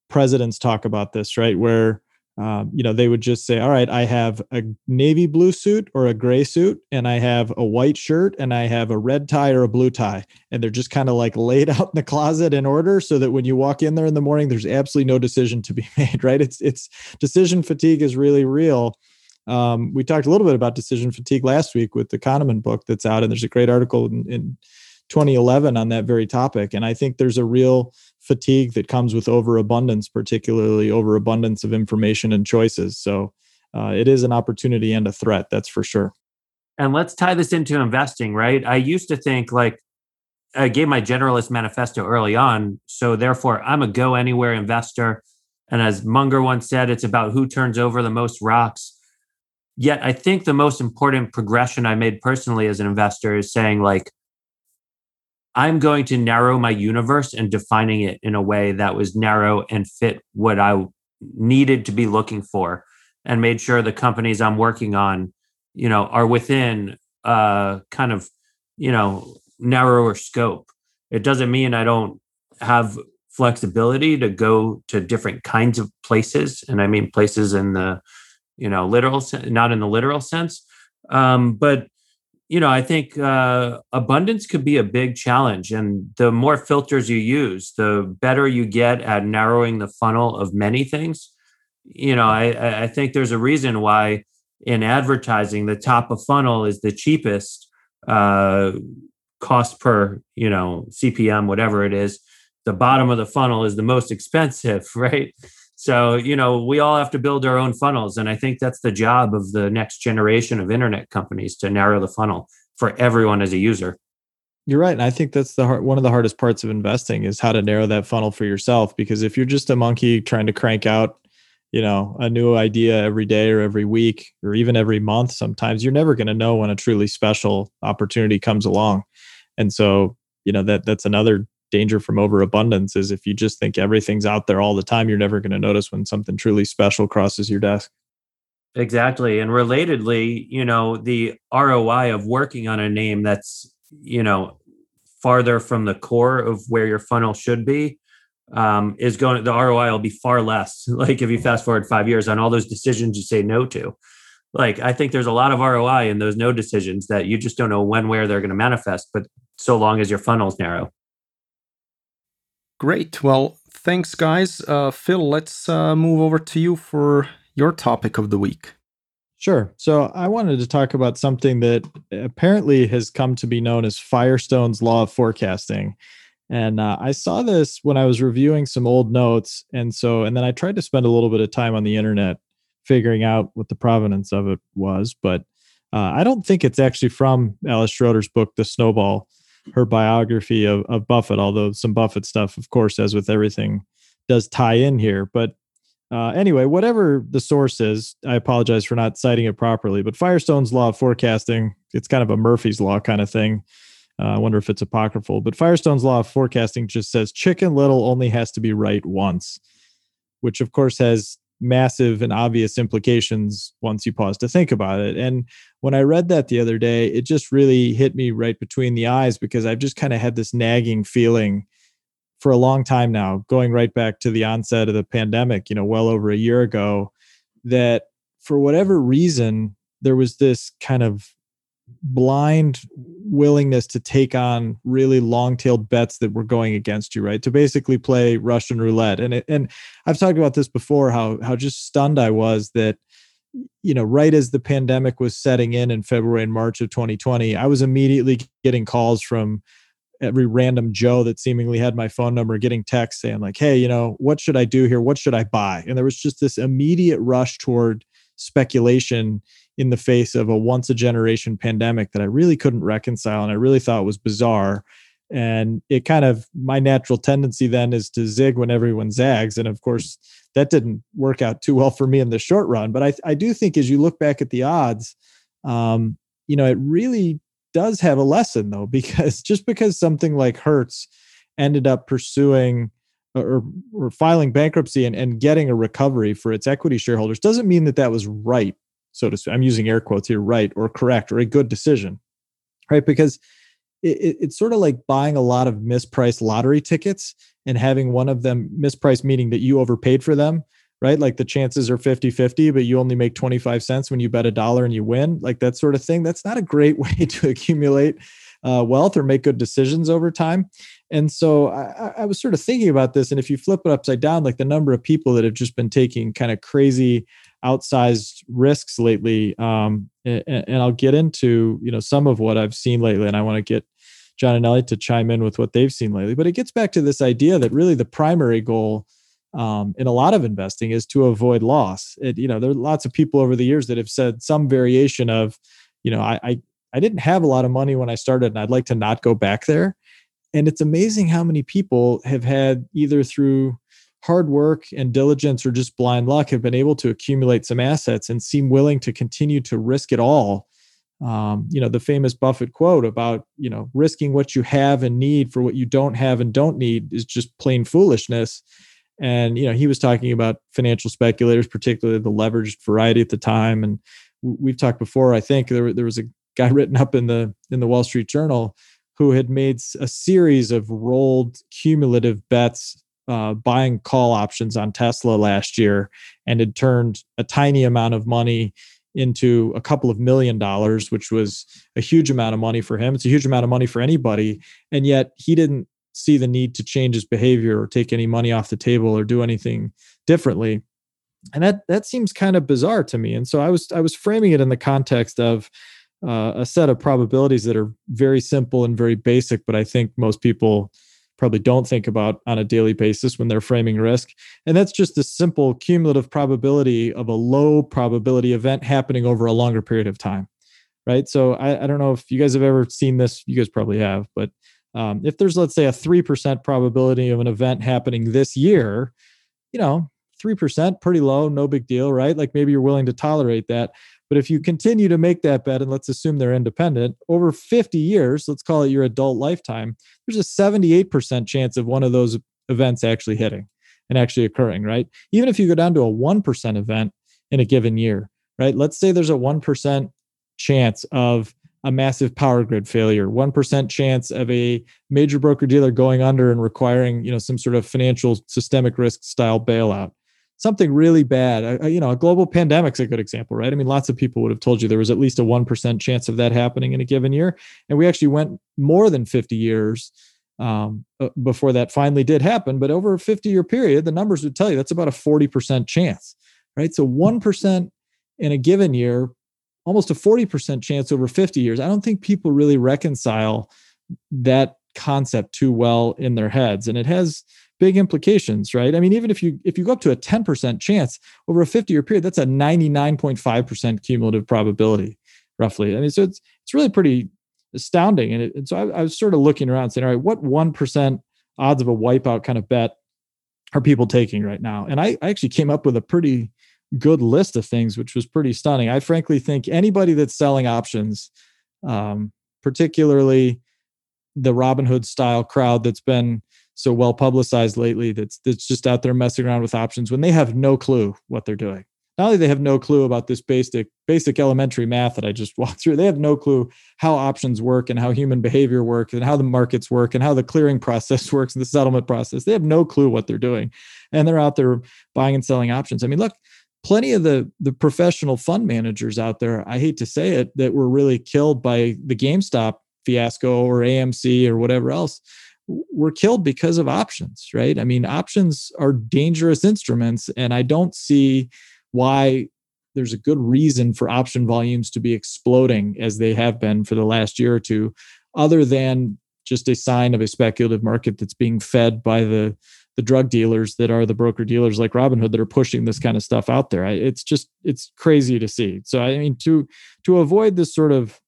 presidents talk about this, right? Where um, you know, they would just say, all right, I have a navy blue suit or a gray suit, and I have a white shirt, and I have a red tie or a blue tie. And they're just kind of like laid out in the closet in order so that when you walk in there in the morning, there's absolutely no decision to be made, right? It's, it's decision fatigue is really real. Um, we talked a little bit about decision fatigue last week with the Kahneman book that's out, and there's a great article in, in 2011 on that very topic. And I think there's a real fatigue that comes with overabundance, particularly overabundance of information and choices. So uh, it is an opportunity and a threat, that's for sure. And let's tie this into investing, right? I used to think like I gave my generalist manifesto early on. So therefore, I'm a go anywhere investor. And as Munger once said, it's about who turns over the most rocks. Yet I think the most important progression I made personally as an investor is saying, like, I'm going to narrow my universe and defining it in a way that was narrow and fit what I needed to be looking for and made sure the companies I'm working on, you know, are within a kind of, you know, narrower scope. It doesn't mean I don't have flexibility to go to different kinds of places. And I mean places in the, you know, literal, not in the literal sense. Um, but you know, I think uh, abundance could be a big challenge. And the more filters you use, the better you get at narrowing the funnel of many things. You know, I, I think there's a reason why in advertising, the top of funnel is the cheapest uh, cost per, you know, CPM, whatever it is. The bottom of the funnel is the most expensive, right? So, you know, we all have to build our own funnels. And I think that's the job of the next generation of internet companies to narrow the funnel for everyone as a user. You're right. And I think that's the hard, one of the hardest parts of investing is how to narrow that funnel for yourself. Because if you're just a monkey trying to crank out, you know, a new idea every day or every week or even every month, sometimes you're never going to know when a truly special opportunity comes along. And so, you know, that that's another danger from overabundance is if you just think everything's out there all the time, you're never going to notice when something truly special crosses your desk. Exactly. And relatedly, you know, the ROI of working on a name that's, you know, farther from the core of where your funnel should be um, is going the ROI will be far less. Like if you fast forward five years on all those decisions you say no to. Like I think there's a lot of ROI in those no decisions that you just don't know when, where they're going to manifest, but so long as your funnel's narrow. Great. Well, thanks, guys. Uh, Phil, let's uh, move over to you for your topic of the week. Sure. So I wanted to talk about something that apparently has come to be known as Firestone's law of forecasting. And uh, I saw this when I was reviewing some old notes. And so, and then I tried to spend a little bit of time on the internet figuring out what the provenance of it was. But uh, I don't think it's actually from Alice Schroeder's book, The Snowball her biography of, of Buffett, although some Buffett stuff, of course, as with everything, does tie in here. But uh, anyway, whatever the source is, I apologize for not citing it properly. But Firestone's law of forecasting, it's kind of a Murphy's law kind of thing. Uh, I wonder if it's apocryphal, but Firestone's law of forecasting just says Chicken Little only has to be right once, which of course has massive and obvious implications once you pause to think about it. And when I read that the other day, it just really hit me right between the eyes because I've just kind of had this nagging feeling for a long time now, going right back to the onset of the pandemic, you know, well over a year ago, that for whatever reason, there was this kind of blind willingness to take on really long-tailed bets that were going against you right? To basically play russian roulette. And it, and i've talked about this before how how just stunned i was that you know right as the pandemic was setting in in february and march of 2020 i was immediately getting calls from every random joe that seemingly had my phone number getting texts saying like hey you know what should i do here? What should i buy? And there was just this immediate rush toward speculation in the face of a once a generation pandemic that I really couldn't reconcile and I really thought was bizarre. And it kind of, my natural tendency then is to zig when everyone zags. And of course, that didn't work out too well for me in the short run. But I, I do think as you look back at the odds, um, you know, it really does have a lesson though, because just because something like Hertz ended up pursuing or, or filing bankruptcy and, and getting a recovery for its equity shareholders doesn't mean that that was right so to speak. I'm using air quotes here, right or correct or a good decision, right? Because it, it, it's sort of like buying a lot of mispriced lottery tickets and having one of them mispriced, meaning that you overpaid for them, right? Like the chances are 50 50, but you only make 25 cents when you bet a dollar and you win, like that sort of thing. That's not a great way to accumulate uh, wealth or make good decisions over time. And so I, I was sort of thinking about this. And if you flip it upside down, like the number of people that have just been taking kind of crazy outsized risks lately. Um, and, and, I'll get into you know some of what I've seen lately, and I want to get John and Elliot to chime in with what they've seen lately. But it gets back to this idea that really the primary goal um, in a lot of investing is to avoid loss. It, you know, there are lots of people over the years that have said some variation of, you know, I, I I didn't have a lot of money when I started, and I'd like to not go back there. And it's amazing how many people have had either through hard work and diligence or just blind luck have been able to accumulate some assets and seem willing to continue to risk it all. Um, you know the famous buffett quote about you know risking what you have and need for what you don't have and don't need is just plain foolishness. And you know he was talking about financial speculators particularly the leveraged variety at the time. And we've talked before i think there, there was a guy written up in the in the wall street journal who had made a series of rolled cumulative bets uh, buying call options on Tesla last year and had turned a tiny amount of money into a couple of million dollars, which was a huge amount of money for him. It's a huge amount of money for anybody. And yet he didn't see the need to change his behavior or take any money off the table or do anything differently. And that that seems kind of bizarre to me. And so I was I was framing it in the context of uh, a set of probabilities that are very simple and very basic, but I think most people probably don't think about on a daily basis when they're framing risk. And that's just the simple cumulative probability of a low probability event happening over a longer period of time. Right. So I, I don't know if you guys have ever seen this. You guys probably have, but um, if there's, let's say, a 3% probability of an event happening this year, you know, 3%, pretty low, no big deal, right? Like maybe you're willing to tolerate that. But if you continue to make that bet, and let's assume they're independent, over 50 years, let's call it your adult lifetime, there's a 78% chance of one of those events actually hitting and actually occurring, right? Even if you go down to a 1% event in a given year, right? Let's say there's a 1% chance of a massive power grid failure, 1% chance of a major broker dealer going under and requiring, you know, some sort of financial systemic risk style bailout something really bad, you know, a global pandemic's a good example, right? I mean, lots of people would have told you there was at least a 1% chance of that happening in a given year. And we actually went more than 50 years um, uh, before that finally did happen. But over a 50 year period, the numbers would tell you that's about a 40% chance, right? So 1% in a given year, almost a 40% chance over 50 years. I don't think people really reconcile that concept too well in their heads. And it has, big implications, right? I mean, even if you if you go up to a 10% chance over a 50 year period, that's a 99.5% cumulative probability, roughly. I mean, so it's it's really pretty astounding. And, it, and so I, I was sort of looking around saying, all right, what 1% odds of a wipeout kind of bet are people taking right now? And I, I actually came up with a pretty good list of things, which was pretty stunning. I frankly think anybody that's selling options, um, particularly the Robinhood style crowd that's been so well publicized lately that's that's just out there messing around with options when they have no clue what they're doing. Not only they have no clue about this basic basic elementary math that I just walked through, they have no clue how options work and how human behavior works and how the markets work and how the clearing process works and the settlement process. They have no clue what they're doing. And they're out there buying and selling options. I mean, look, plenty of the the professional fund managers out there, I hate to say it, that were really killed by the GameStop fiasco or AMC or whatever else were killed because of options, right? I mean, options are dangerous instruments, and I don't see why there's a good reason for option volumes to be exploding as they have been for the last year or two, other than just a sign of a speculative market that's being fed by the the drug dealers that are the broker dealers like Robinhood that are pushing this kind of stuff out there. It's just it's crazy to see. So I mean to to avoid this sort of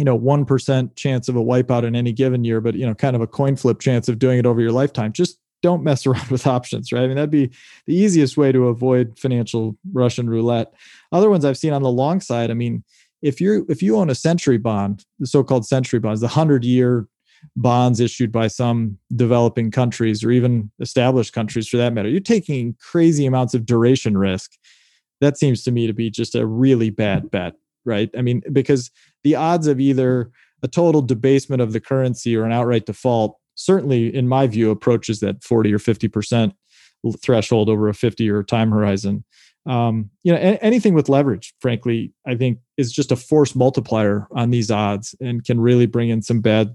you know 1% chance of a wipeout in any given year but you know kind of a coin flip chance of doing it over your lifetime. Just don't mess around with options right? I mean that'd be the easiest way to avoid financial russian roulette. Other ones i've seen on the long side i mean if you if you own a century bond the so-called century bonds the 100 year bonds issued by some developing countries or even established countries for that matter you're taking crazy amounts of duration risk. That seems to me to be just a really bad bet right? I mean, because the odds of either a total debasement of the currency or an outright default certainly, in my view, approaches that 40 or 50% threshold over a 50 year time horizon. Um, you know, anything with leverage, frankly, I think is just a force multiplier on these odds and can really bring in some bad,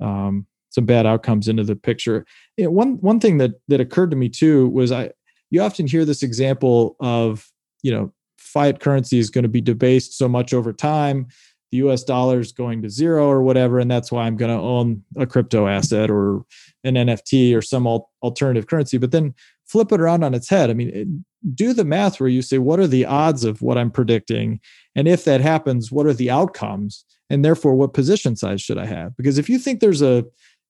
um, some bad outcomes into the picture. You know, one one thing that that occurred to me too was I you often hear this example of you know fiat currency is going to be debased so much over time the us dollar is going to zero or whatever and that's why i'm going to own a crypto asset or an nft or some al- alternative currency. But then flip it around on its head. I mean do the math where you say what are the odds of what i'm predicting? And if that happens what are the outcomes? And therefore what position size should i have? Because if you think there's a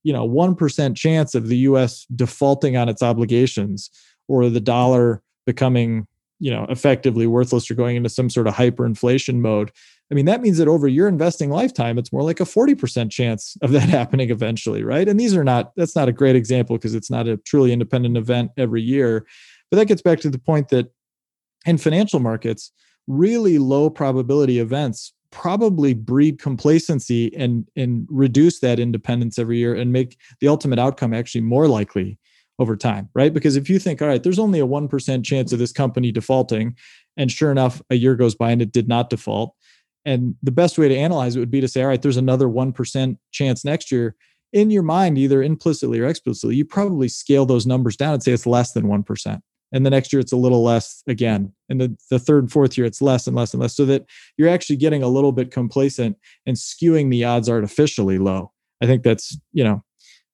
you know 1% chance of the us defaulting on its obligations or the dollar becoming you know effectively worthless or going into some sort of hyperinflation mode i mean that means that over your investing lifetime it's more like a 40% chance of that happening eventually right? And these are not that's not a great example because it's not a truly independent event every year. But that gets back to the point that in financial markets really low probability events probably breed complacency and and reduce that independence every year and make the ultimate outcome actually more likely over time, right? Because if you think, all right, there's only a 1% chance of this company defaulting, and sure enough, a year goes by and it did not default. And the best way to analyze it would be to say, all right, there's another 1% chance next year. In your mind, either implicitly or explicitly, you probably scale those numbers down and say it's less than 1%. And the next year, it's a little less again. And the, the third and fourth year, it's less and less and less, so that you're actually getting a little bit complacent and skewing the odds artificially low. I think that's, you know,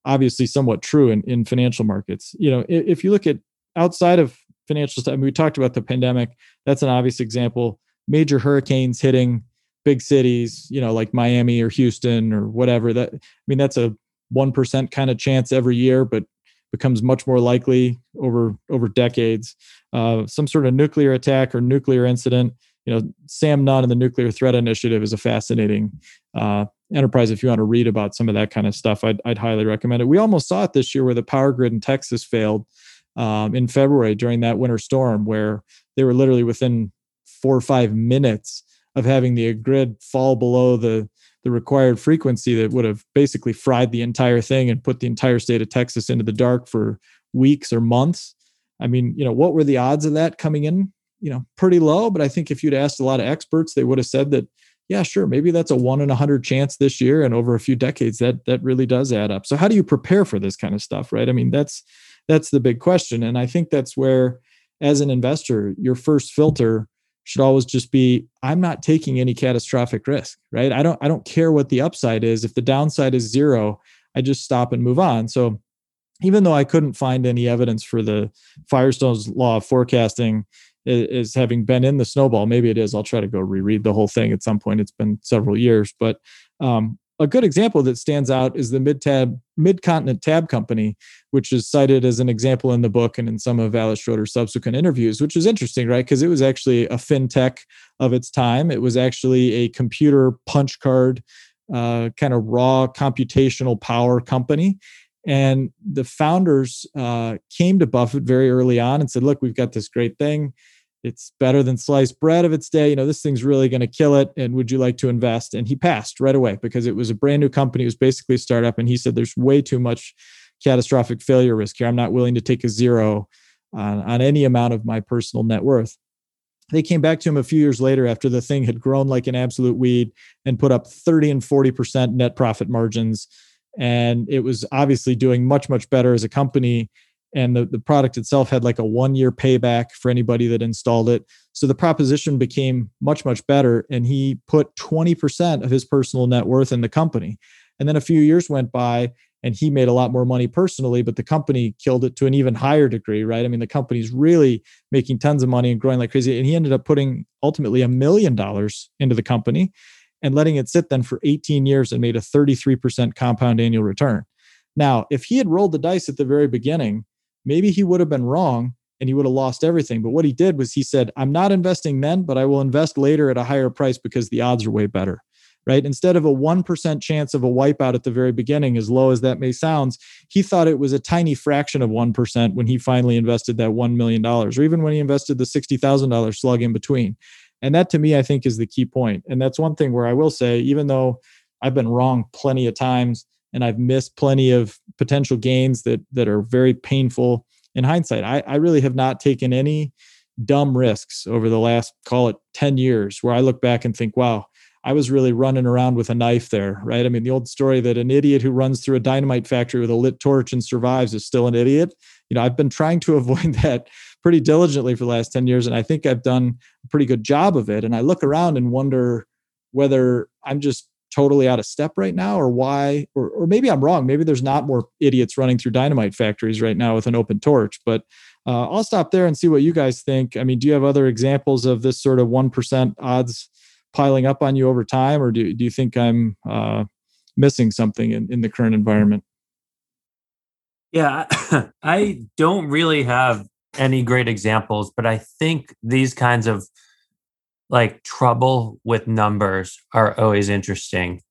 obviously somewhat true in, in financial markets. You know, if, if you look at outside of financial stuff, I mean, we talked about the pandemic. That's an obvious example. Major hurricanes hitting big cities, you know, like Miami or Houston or whatever. That I mean, that's a one percent kind of chance every year, but becomes much more likely over over decades. Uh, some sort of nuclear attack or nuclear incident. You know, Sam Nunn and the Nuclear Threat Initiative is a fascinating uh, enterprise. If you want to read about some of that kind of stuff, I'd, I'd highly recommend it. We almost saw it this year where the power grid in Texas failed um, in February during that winter storm, where they were literally within four or five minutes of having the grid fall below the the required frequency that would have basically fried the entire thing and put the entire state of Texas into the dark for weeks or months. I mean, you know, what were the odds of that coming in? You know, pretty low. But I think if you'd asked a lot of experts, they would have said that, yeah, sure, maybe that's a one in a hundred chance this year, and over a few decades, that that really does add up. So how do you prepare for this kind of stuff, right? I mean, that's that's the big question, and I think that's where, as an investor, your first filter should always just be i'm not taking any catastrophic risk right i don't i don't care what the upside is if the downside is zero i just stop and move on so even though i couldn't find any evidence for the firestone's law of forecasting is having been in the snowball maybe it is i'll try to go reread the whole thing at some point it's been several years but um, a good example that stands out is the mid tab mid-continent tab company which is cited as an example in the book and in some of alice schroeder's subsequent interviews which is interesting right? Because it was actually a fintech of its time. It was actually a computer punch card uh, kind of raw computational power company. And the founders uh, came to buffett very early on and said look we've got this great thing it's better than sliced bread of its day. You know, this thing's really going to kill it. And would you like to invest? And he passed right away because it was a brand new company. It was basically a startup. And he said, there's way too much catastrophic failure risk here. I'm not willing to take a zero on, on any amount of my personal net worth. They came back to him a few years later after the thing had grown like an absolute weed and put up 30 and 40% net profit margins. And it was obviously doing much, much better as a company and the, the product itself had like a one year payback for anybody that installed it. So the proposition became much much better and he put 20% of his personal net worth in the company. And then a few years went by and he made a lot more money personally but the company killed it to an even higher degree right? I mean the company's really making tons of money and growing like crazy and he ended up putting ultimately a million dollars into the company and letting it sit then for 18 years and made a 33% compound annual return. Now if he had rolled the dice at the very beginning maybe he would have been wrong and he would have lost everything. But what he did was he said, I'm not investing then, but I will invest later at a higher price because the odds are way better. Right. Instead of a 1% chance of a wipeout at the very beginning, as low as that may sound, he thought it was a tiny fraction of 1% when he finally invested that $1 million, or even when he invested the $60,000 slug in between. And that to me, I think is the key point. And that's one thing where I will say, even though I've been wrong plenty of times, and I've missed plenty of potential gains that that are very painful in hindsight. I, I really have not taken any dumb risks over the last call it 10 years where I look back and think, wow, I was really running around with a knife there, right? I mean, the old story that an idiot who runs through a dynamite factory with a lit torch and survives is still an idiot. You know, I've been trying to avoid that pretty diligently for the last 10 years, and I think I've done a pretty good job of it. And I look around and wonder whether I'm just totally out of step right now or why or, or maybe i'm wrong. Maybe there's not more idiots running through dynamite factories right now with an open torch but uh, i'll stop there and see what you guys think. I mean do you have other examples of this sort of 1% odds piling up on you over time or do, do you think i'm uh, missing something in, in the current environment? Yeah i don't really have any great examples but i think these kinds of like trouble with numbers are always interesting.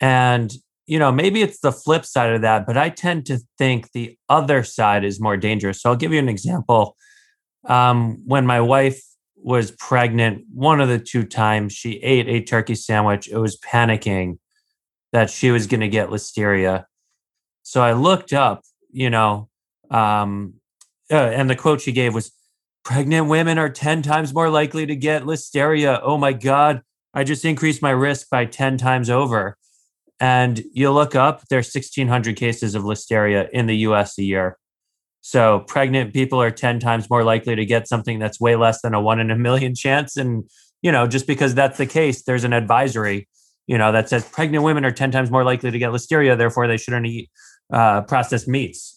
And, you know, maybe it's the flip side of that, but I tend to think the other side is more dangerous. So I'll give you an example. Um, when my wife was pregnant, one of the two times she ate a turkey sandwich, it was panicking that she was going to get listeria. So I looked up, you know, Um, uh, and the quote she gave was, "Pregnant women are ten times more likely to get listeria." Oh my god! I just increased my risk by ten times over. And you look up, there's 1,600 cases of listeria in the U.S. a year. So pregnant people are 10 times more likely to get something that's way less than a one in a million chance. And, you know, just because that's the case, there's an advisory, you know, that says pregnant women are 10 times more likely to get listeria, therefore they shouldn't eat uh, processed meats.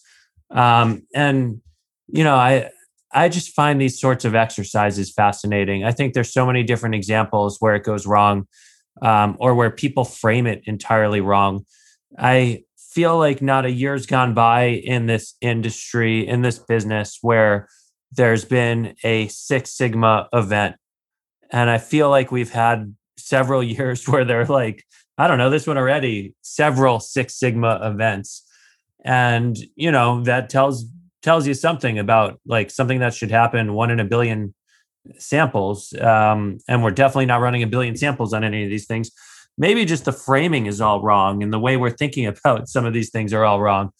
Um, and, you know, I, I just find these sorts of exercises fascinating. I think there's so many different examples where it goes wrong um, or where people frame it entirely wrong. I feel like not a year's gone by in this industry, in this business, where there's been a Six Sigma event. And I feel like we've had several years where they're like, I don't know, this one already, several Six Sigma events. And, you know, that tells tells you something about like something that should happen one in a billion samples. Um, and we're definitely not running a billion samples on any of these things maybe just the framing is all wrong and the way we're thinking about some of these things are all wrong.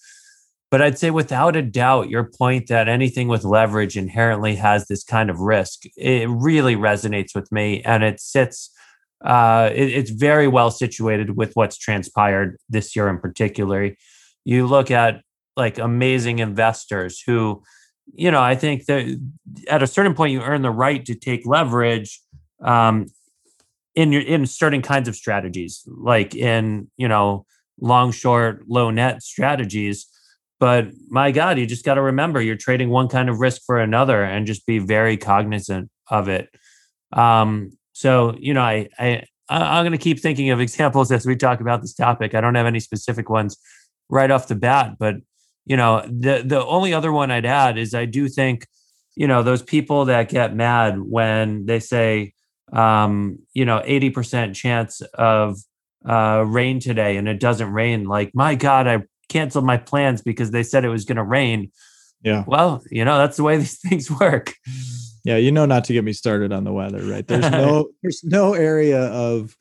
But I'd say without a doubt, your point that anything with leverage inherently has this kind of risk, it really resonates with me. And it sits, uh, it, it's very well situated with what's transpired this year in particular. You look at like amazing investors who, you know, I think that at a certain point you earn the right to take leverage um, in your in certain kinds of strategies, like in you know long short low net strategies. But my God, you just got to remember you're trading one kind of risk for another, and just be very cognizant of it. Um, so you know, I I I'm going to keep thinking of examples as we talk about this topic. I don't have any specific ones right off the bat, but you know, the the only other one I'd add is I do think, you know, those people that get mad when they say, um, you know, 80% chance of uh, rain today and it doesn't rain. Like, my God, I canceled my plans because they said it was going to rain. Yeah. Well, you know, that's the way these things work. Yeah, you know not to get me started on the weather, right? There's no there's no area of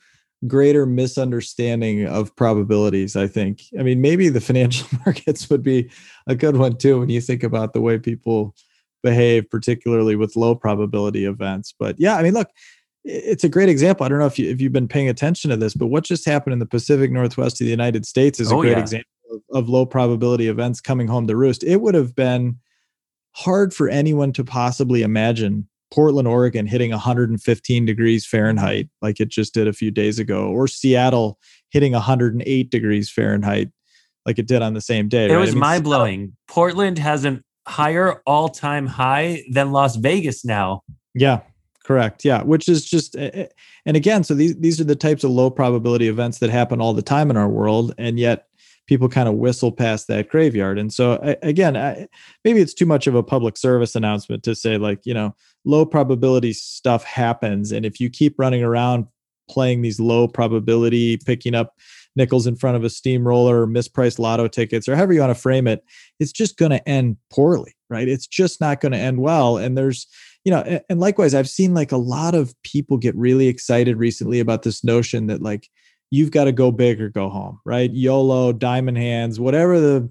greater misunderstanding of probabilities, I think. I mean, maybe the financial markets would be a good one too when you think about the way people behave particularly with low probability events. But yeah, I mean, look, it's a great example. I don't know if you if you've been paying attention to this, but what just happened in the Pacific Northwest of the United States is a oh, great yeah. example of, of low probability events coming home to roost. It would have been hard for anyone to possibly imagine Portland, Oregon hitting 115 degrees Fahrenheit like it just did a few days ago, or Seattle hitting 108 degrees Fahrenheit like it did on the same day. It right? was I mean, mind blowing. Portland has a higher all time high than Las Vegas now. Yeah, Correct. Yeah, which is just eh, eh, and again, so these these are the types of low probability events that happen all the time in our world and yet people kind of whistle past that graveyard. And so again, I, maybe it's too much of a public service announcement to say like, you know, low probability stuff happens and if you keep running around playing these low probability picking up nickels in front of a steamroller or mispriced lotto tickets or however you want to frame it, it's just going to end poorly, right? It's just not going to end well and there's you know and likewise i've seen like a lot of people get really excited recently about this notion that like you've got to go big or go home right? Yolo diamond hands whatever the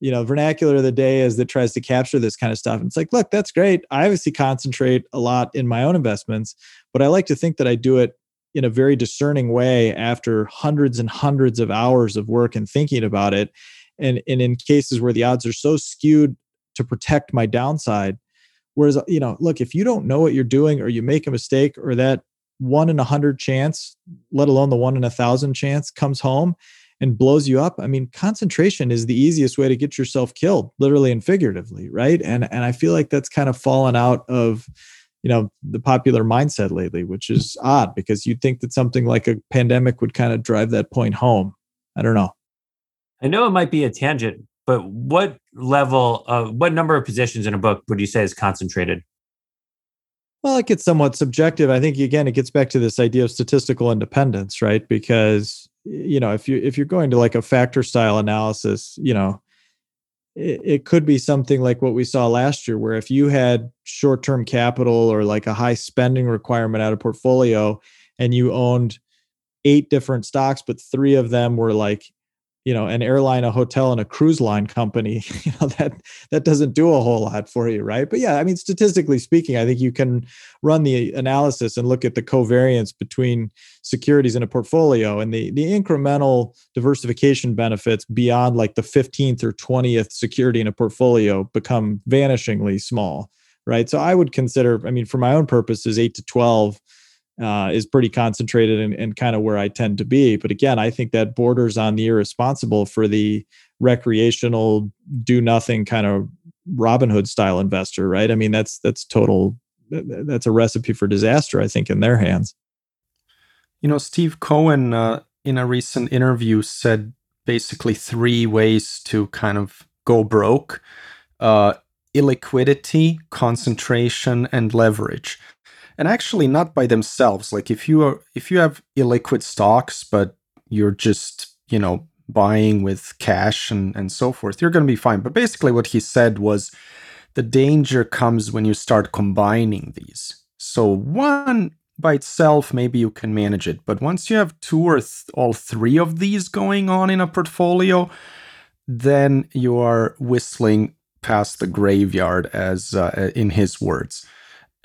you know vernacular of the day is that tries to capture this kind of stuff. And it's like look that's great. I obviously concentrate a lot in my own investments but i like to think that i do it in a very discerning way after hundreds and hundreds of hours of work and thinking about it. And, and in cases where the odds are so skewed to protect my downside Whereas, you know, look, if you don't know what you're doing or you make a mistake or that one in a hundred chance, let alone the one in a thousand chance comes home and blows you up. I mean, concentration is the easiest way to get yourself killed, literally and figuratively, right? And and I feel like that's kind of fallen out of you know the popular mindset lately, which is odd because you'd think that something like a pandemic would kind of drive that point home. I don't know. I know it might be a tangent, but what level of what number of positions in a book would you say is concentrated? Well, it gets somewhat subjective. I think again, it gets back to this idea of statistical independence, right? Because you know, if you if you're going to like a factor style analysis, you know, it, it could be something like what we saw last year, where if you had short term capital or like a high spending requirement out of portfolio, and you owned eight different stocks, but three of them were like you know an airline a hotel and a cruise line company you know that that doesn't do a whole lot for you right? But yeah i mean statistically speaking i think you can run the analysis and look at the covariance between securities in a portfolio and the the incremental diversification benefits beyond like the 15th or 20th security in a portfolio become vanishingly small right? So i would consider i mean for my own purposes 8 to 12 uh, is pretty concentrated and, and kind of where I tend to be. But again, I think that borders on the irresponsible for the recreational, do nothing kind of Robinhood style investor, right? I mean, that's that's total. That's a recipe for disaster, I think, in their hands. You know, Steve Cohen uh, in a recent interview said basically three ways to kind of go broke: uh, illiquidity, concentration, and leverage and actually not by themselves. Like if you are if you have illiquid stocks but you're just you know buying with cash and and so forth you're going to be fine. But basically what he said was the danger comes when you start combining these. So one by itself maybe you can manage it but once you have two or th- all three of these going on in a portfolio then you are whistling past the graveyard as uh, in his words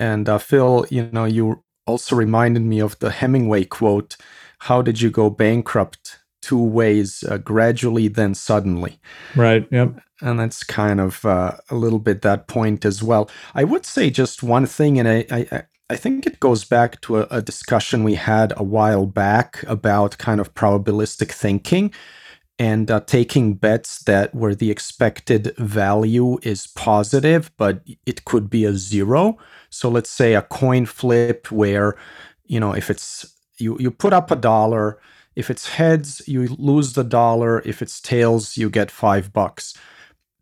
and uh, Phil, you know, you also reminded me of the Hemingway quote How did you go bankrupt? Two ways, uh, gradually, then suddenly. Right. Yep. And that's kind of uh, a little bit that point as well. I would say just one thing, and I, I, I think it goes back to a, a discussion we had a while back about kind of probabilistic thinking and uh, taking bets that where the expected value is positive, but it could be a zero. So let's say a coin flip where, you know, if it's you you put up a dollar, if it's heads, you lose the dollar. If it's tails, you get five bucks.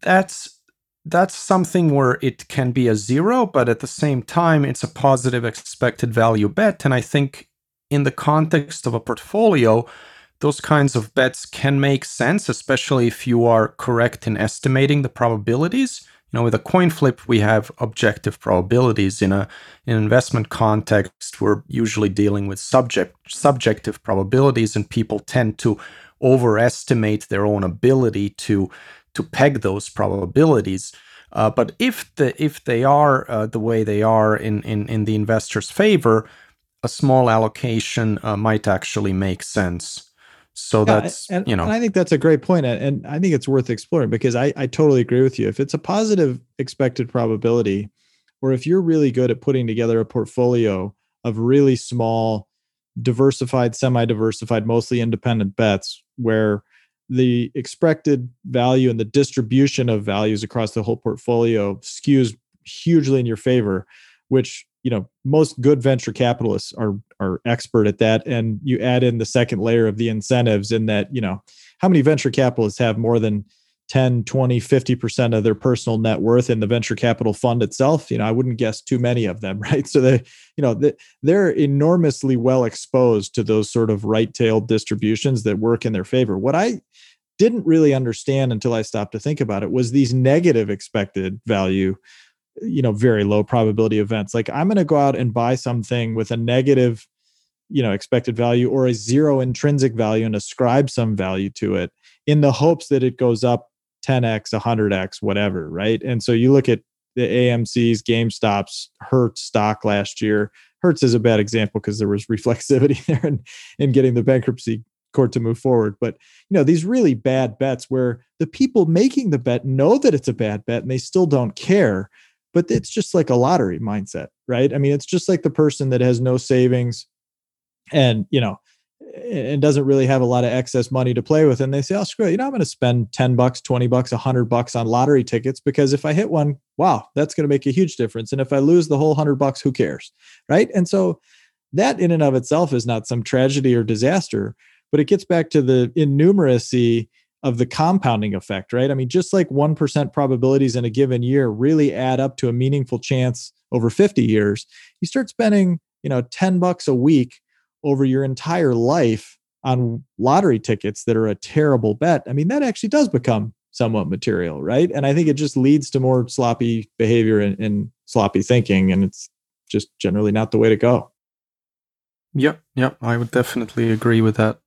That's that's something where it can be a zero, but at the same time, it's a positive expected value bet. And I think in the context of a portfolio, those kinds of bets can make sense, especially if you are correct in estimating the probabilities. You know, with a coin flip, we have objective probabilities. In a in an investment context, we're usually dealing with subject subjective probabilities, and people tend to overestimate their own ability to to peg those probabilities. Uh, but if the if they are uh, the way they are in, in in the investor's favor, a small allocation uh, might actually make sense. So yeah, that's and, you know, and I think that's a great point, and I think it's worth exploring because I I totally agree with you. If it's a positive expected probability, or if you're really good at putting together a portfolio of really small, diversified, semi-diversified, mostly independent bets, where the expected value and the distribution of values across the whole portfolio skews hugely in your favor, which you know most good venture capitalists are are expert at that and you add in the second layer of the incentives in that you know how many venture capitalists have more than 10 20 50% of their personal net worth in the venture capital fund itself? You know i wouldn't guess too many of them right? So they you know they're enormously well exposed to those sort of right-tailed distributions that work in their favor. What i didn't really understand until i stopped to think about it was these negative expected value you know very low probability events. Like i'm going to go out and buy something with a negative you know expected value or a zero intrinsic value and ascribe some value to it in the hopes that it goes up 10x 100x whatever right? And so you look at the amcs gamestops hertz stock last year. Hertz is a bad example because there was reflexivity there in, in getting the bankruptcy court to move forward. But you know these really bad bets where the people making the bet know that it's a bad bet and they still don't care but it's just like a lottery mindset, right? I mean, it's just like the person that has no savings and, you know, and doesn't really have a lot of excess money to play with. And they say, oh, screw it. You know, I'm going to spend 10 bucks, 20 bucks, 100 bucks on lottery tickets because if I hit one, wow, that's going to make a huge difference. And if I lose the whole 100 bucks, who cares? Right. And so that in and of itself is not some tragedy or disaster, but it gets back to the innumeracy of the compounding effect, right? I mean, just like 1% probabilities in a given year really add up to a meaningful chance over 50 years, you start spending, you know, 10 bucks a week over your entire life on lottery tickets that are a terrible bet. I mean, that actually does become somewhat material, right? And I think it just leads to more sloppy behavior and, and sloppy thinking. And it's just generally not the way to go. Yep, yep. I would definitely agree with that.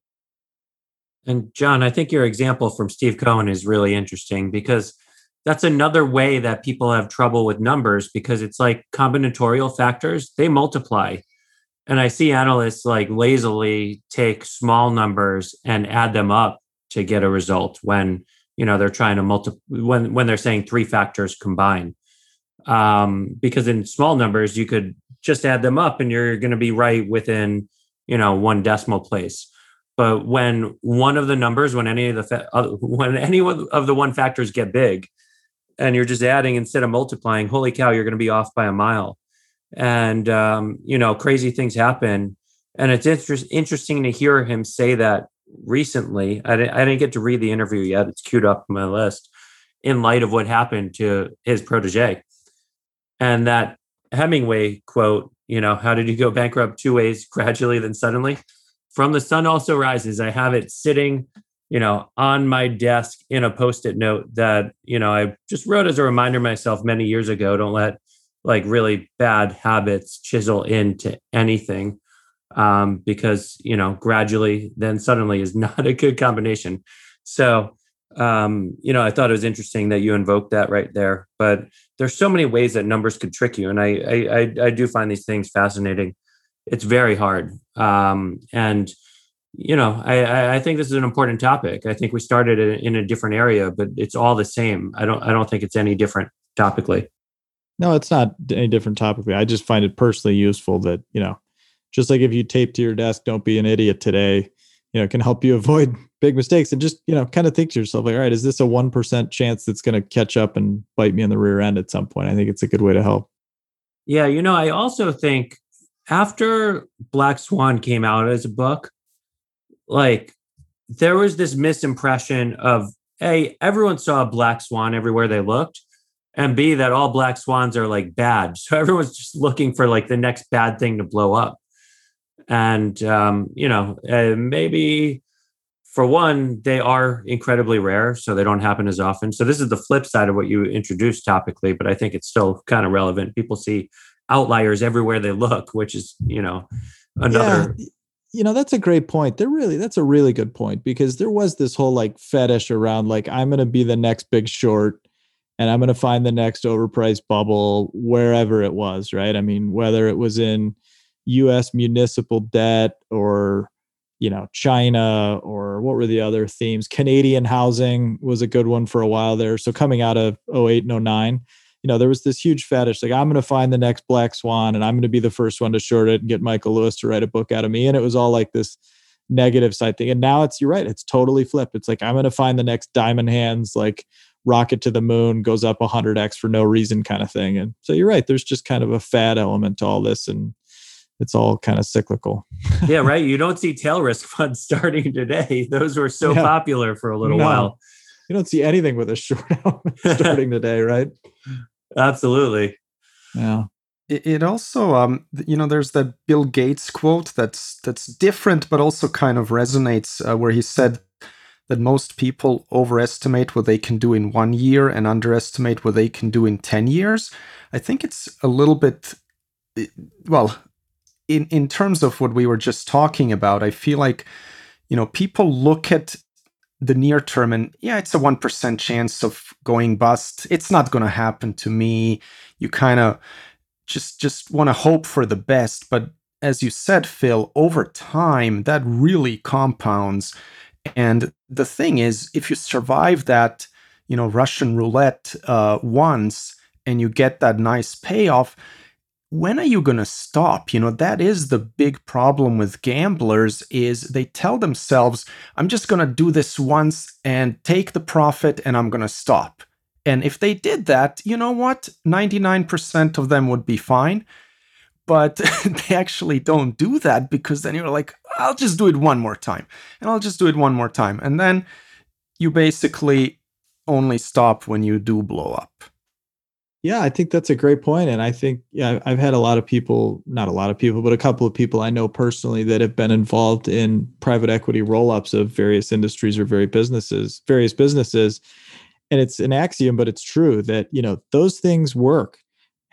And John, I think your example from Steve Cohen is really interesting because that's another way that people have trouble with numbers because it's like combinatorial factors, they multiply. And I see analysts like lazily take small numbers and add them up to get a result when you know they're trying to multiply when when they're saying three factors combine um, because in small numbers you could just add them up and you're going to be right within you know one decimal place but when one of the numbers when any of the fa- uh, when any of the one factors get big and you're just adding instead of multiplying holy cow you're going to be off by a mile. And um, you know crazy things happen. And it's inter- interesting to hear him say that recently. I didn't, I didn't get to read the interview yet. It's queued up on my list in light of what happened to his protege. And that hemingway quote you know how did you go bankrupt two ways gradually then suddenly from the sun also rises. I have it sitting you know on my desk in a post-it note that you know i just wrote as a reminder myself many years ago. Don't let like really bad habits chisel into anything um, because you know gradually then suddenly is not a good combination. So um, you know i thought it was interesting that you invoked that right there but there's so many ways that numbers could trick you and i i i, I do find these things fascinating. It's very hard um, and you know I, I think this is an important topic. I think we started in a different area but it's all the same. I don't i don't think it's any different topically. No it's not any different topically. I just find it personally useful that you know just like if you tape to your desk don't be an idiot today you know can help you avoid big mistakes and just you know kind of think to yourself like all right is this a 1% chance that's going to catch up and bite me in the rear end at some point? I think it's a good way to help. Yeah you know i also think after black swan came out as a book like there was this misimpression of a everyone saw a black swan everywhere they looked and b that all black swans are like bad. So everyone's just looking for like the next bad thing to blow up. And um, you know uh, maybe for one they are incredibly rare so they don't happen as often. So this is the flip side of what you introduced topically but i think it's still kind of relevant. People see outliers everywhere they look which is you know another yeah you know that's a great point. They're really that's a really good point because there was this whole like fetish around like i'm going to be the next big short and i'm going to find the next overpriced bubble wherever it was right? I mean whether it was in us municipal debt or you know china or what were the other themes? Canadian housing was a good one for a while there. So coming out of 08 and 09 you know, there was this huge fetish like, I'm going to find the next Black Swan and I'm going to be the first one to short it and get Michael Lewis to write a book out of me. And it was all like this negative side thing. And now it's, you're right, it's totally flipped. It's like, I'm going to find the next Diamond Hands, like rocket to the moon, goes up 100x for no reason kind of thing. And so you're right, there's just kind of a fad element to all this. And it's all kind of cyclical. yeah, right. You don't see tail risk funds starting today. Those were so yeah. popular for a little no. while. You don't see anything with a short starting today, right? Absolutely. Yeah. It also, um, you know, there's that Bill Gates quote that's that's different, but also kind of resonates, uh, where he said that most people overestimate what they can do in one year and underestimate what they can do in ten years. I think it's a little bit, well, in in terms of what we were just talking about. I feel like, you know, people look at the near term and yeah it's a 1% chance of going bust. It's not going to happen to me. You kind of just just want to hope for the best but as you said phil over time that really compounds. And the thing is if you survive that you know russian roulette uh, once and you get that nice payoff when are you going to stop? You know that is the big problem with gamblers is they tell themselves i'm just going to do this once and take the profit and i'm going to stop. And if they did that you know what? 99% of them would be fine. But they actually don't do that because then you're like i'll just do it one more time and i'll just do it one more time. And then you basically only stop when you do blow up yeah, I think that's a great point, and I think yeah, I've had a lot of people, not a lot of people, but a couple of people I know personally that have been involved in private equity roll-ups of various industries or various businesses, various businesses, and it's an axiom, but it's true that you know those things work,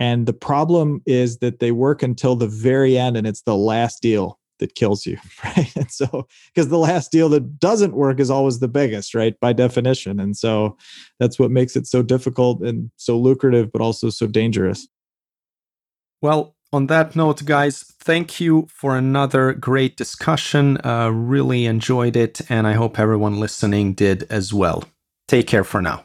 and the problem is that they work until the very end, and it's the last deal, that kills you, right? And so because the last deal that doesn't work is always the biggest, right? By definition. And so that's what makes it so difficult and so lucrative, but also so dangerous. Well, on that note, guys, thank you for another great discussion. Uh, really enjoyed it, and I hope everyone listening did as well. Take care for now.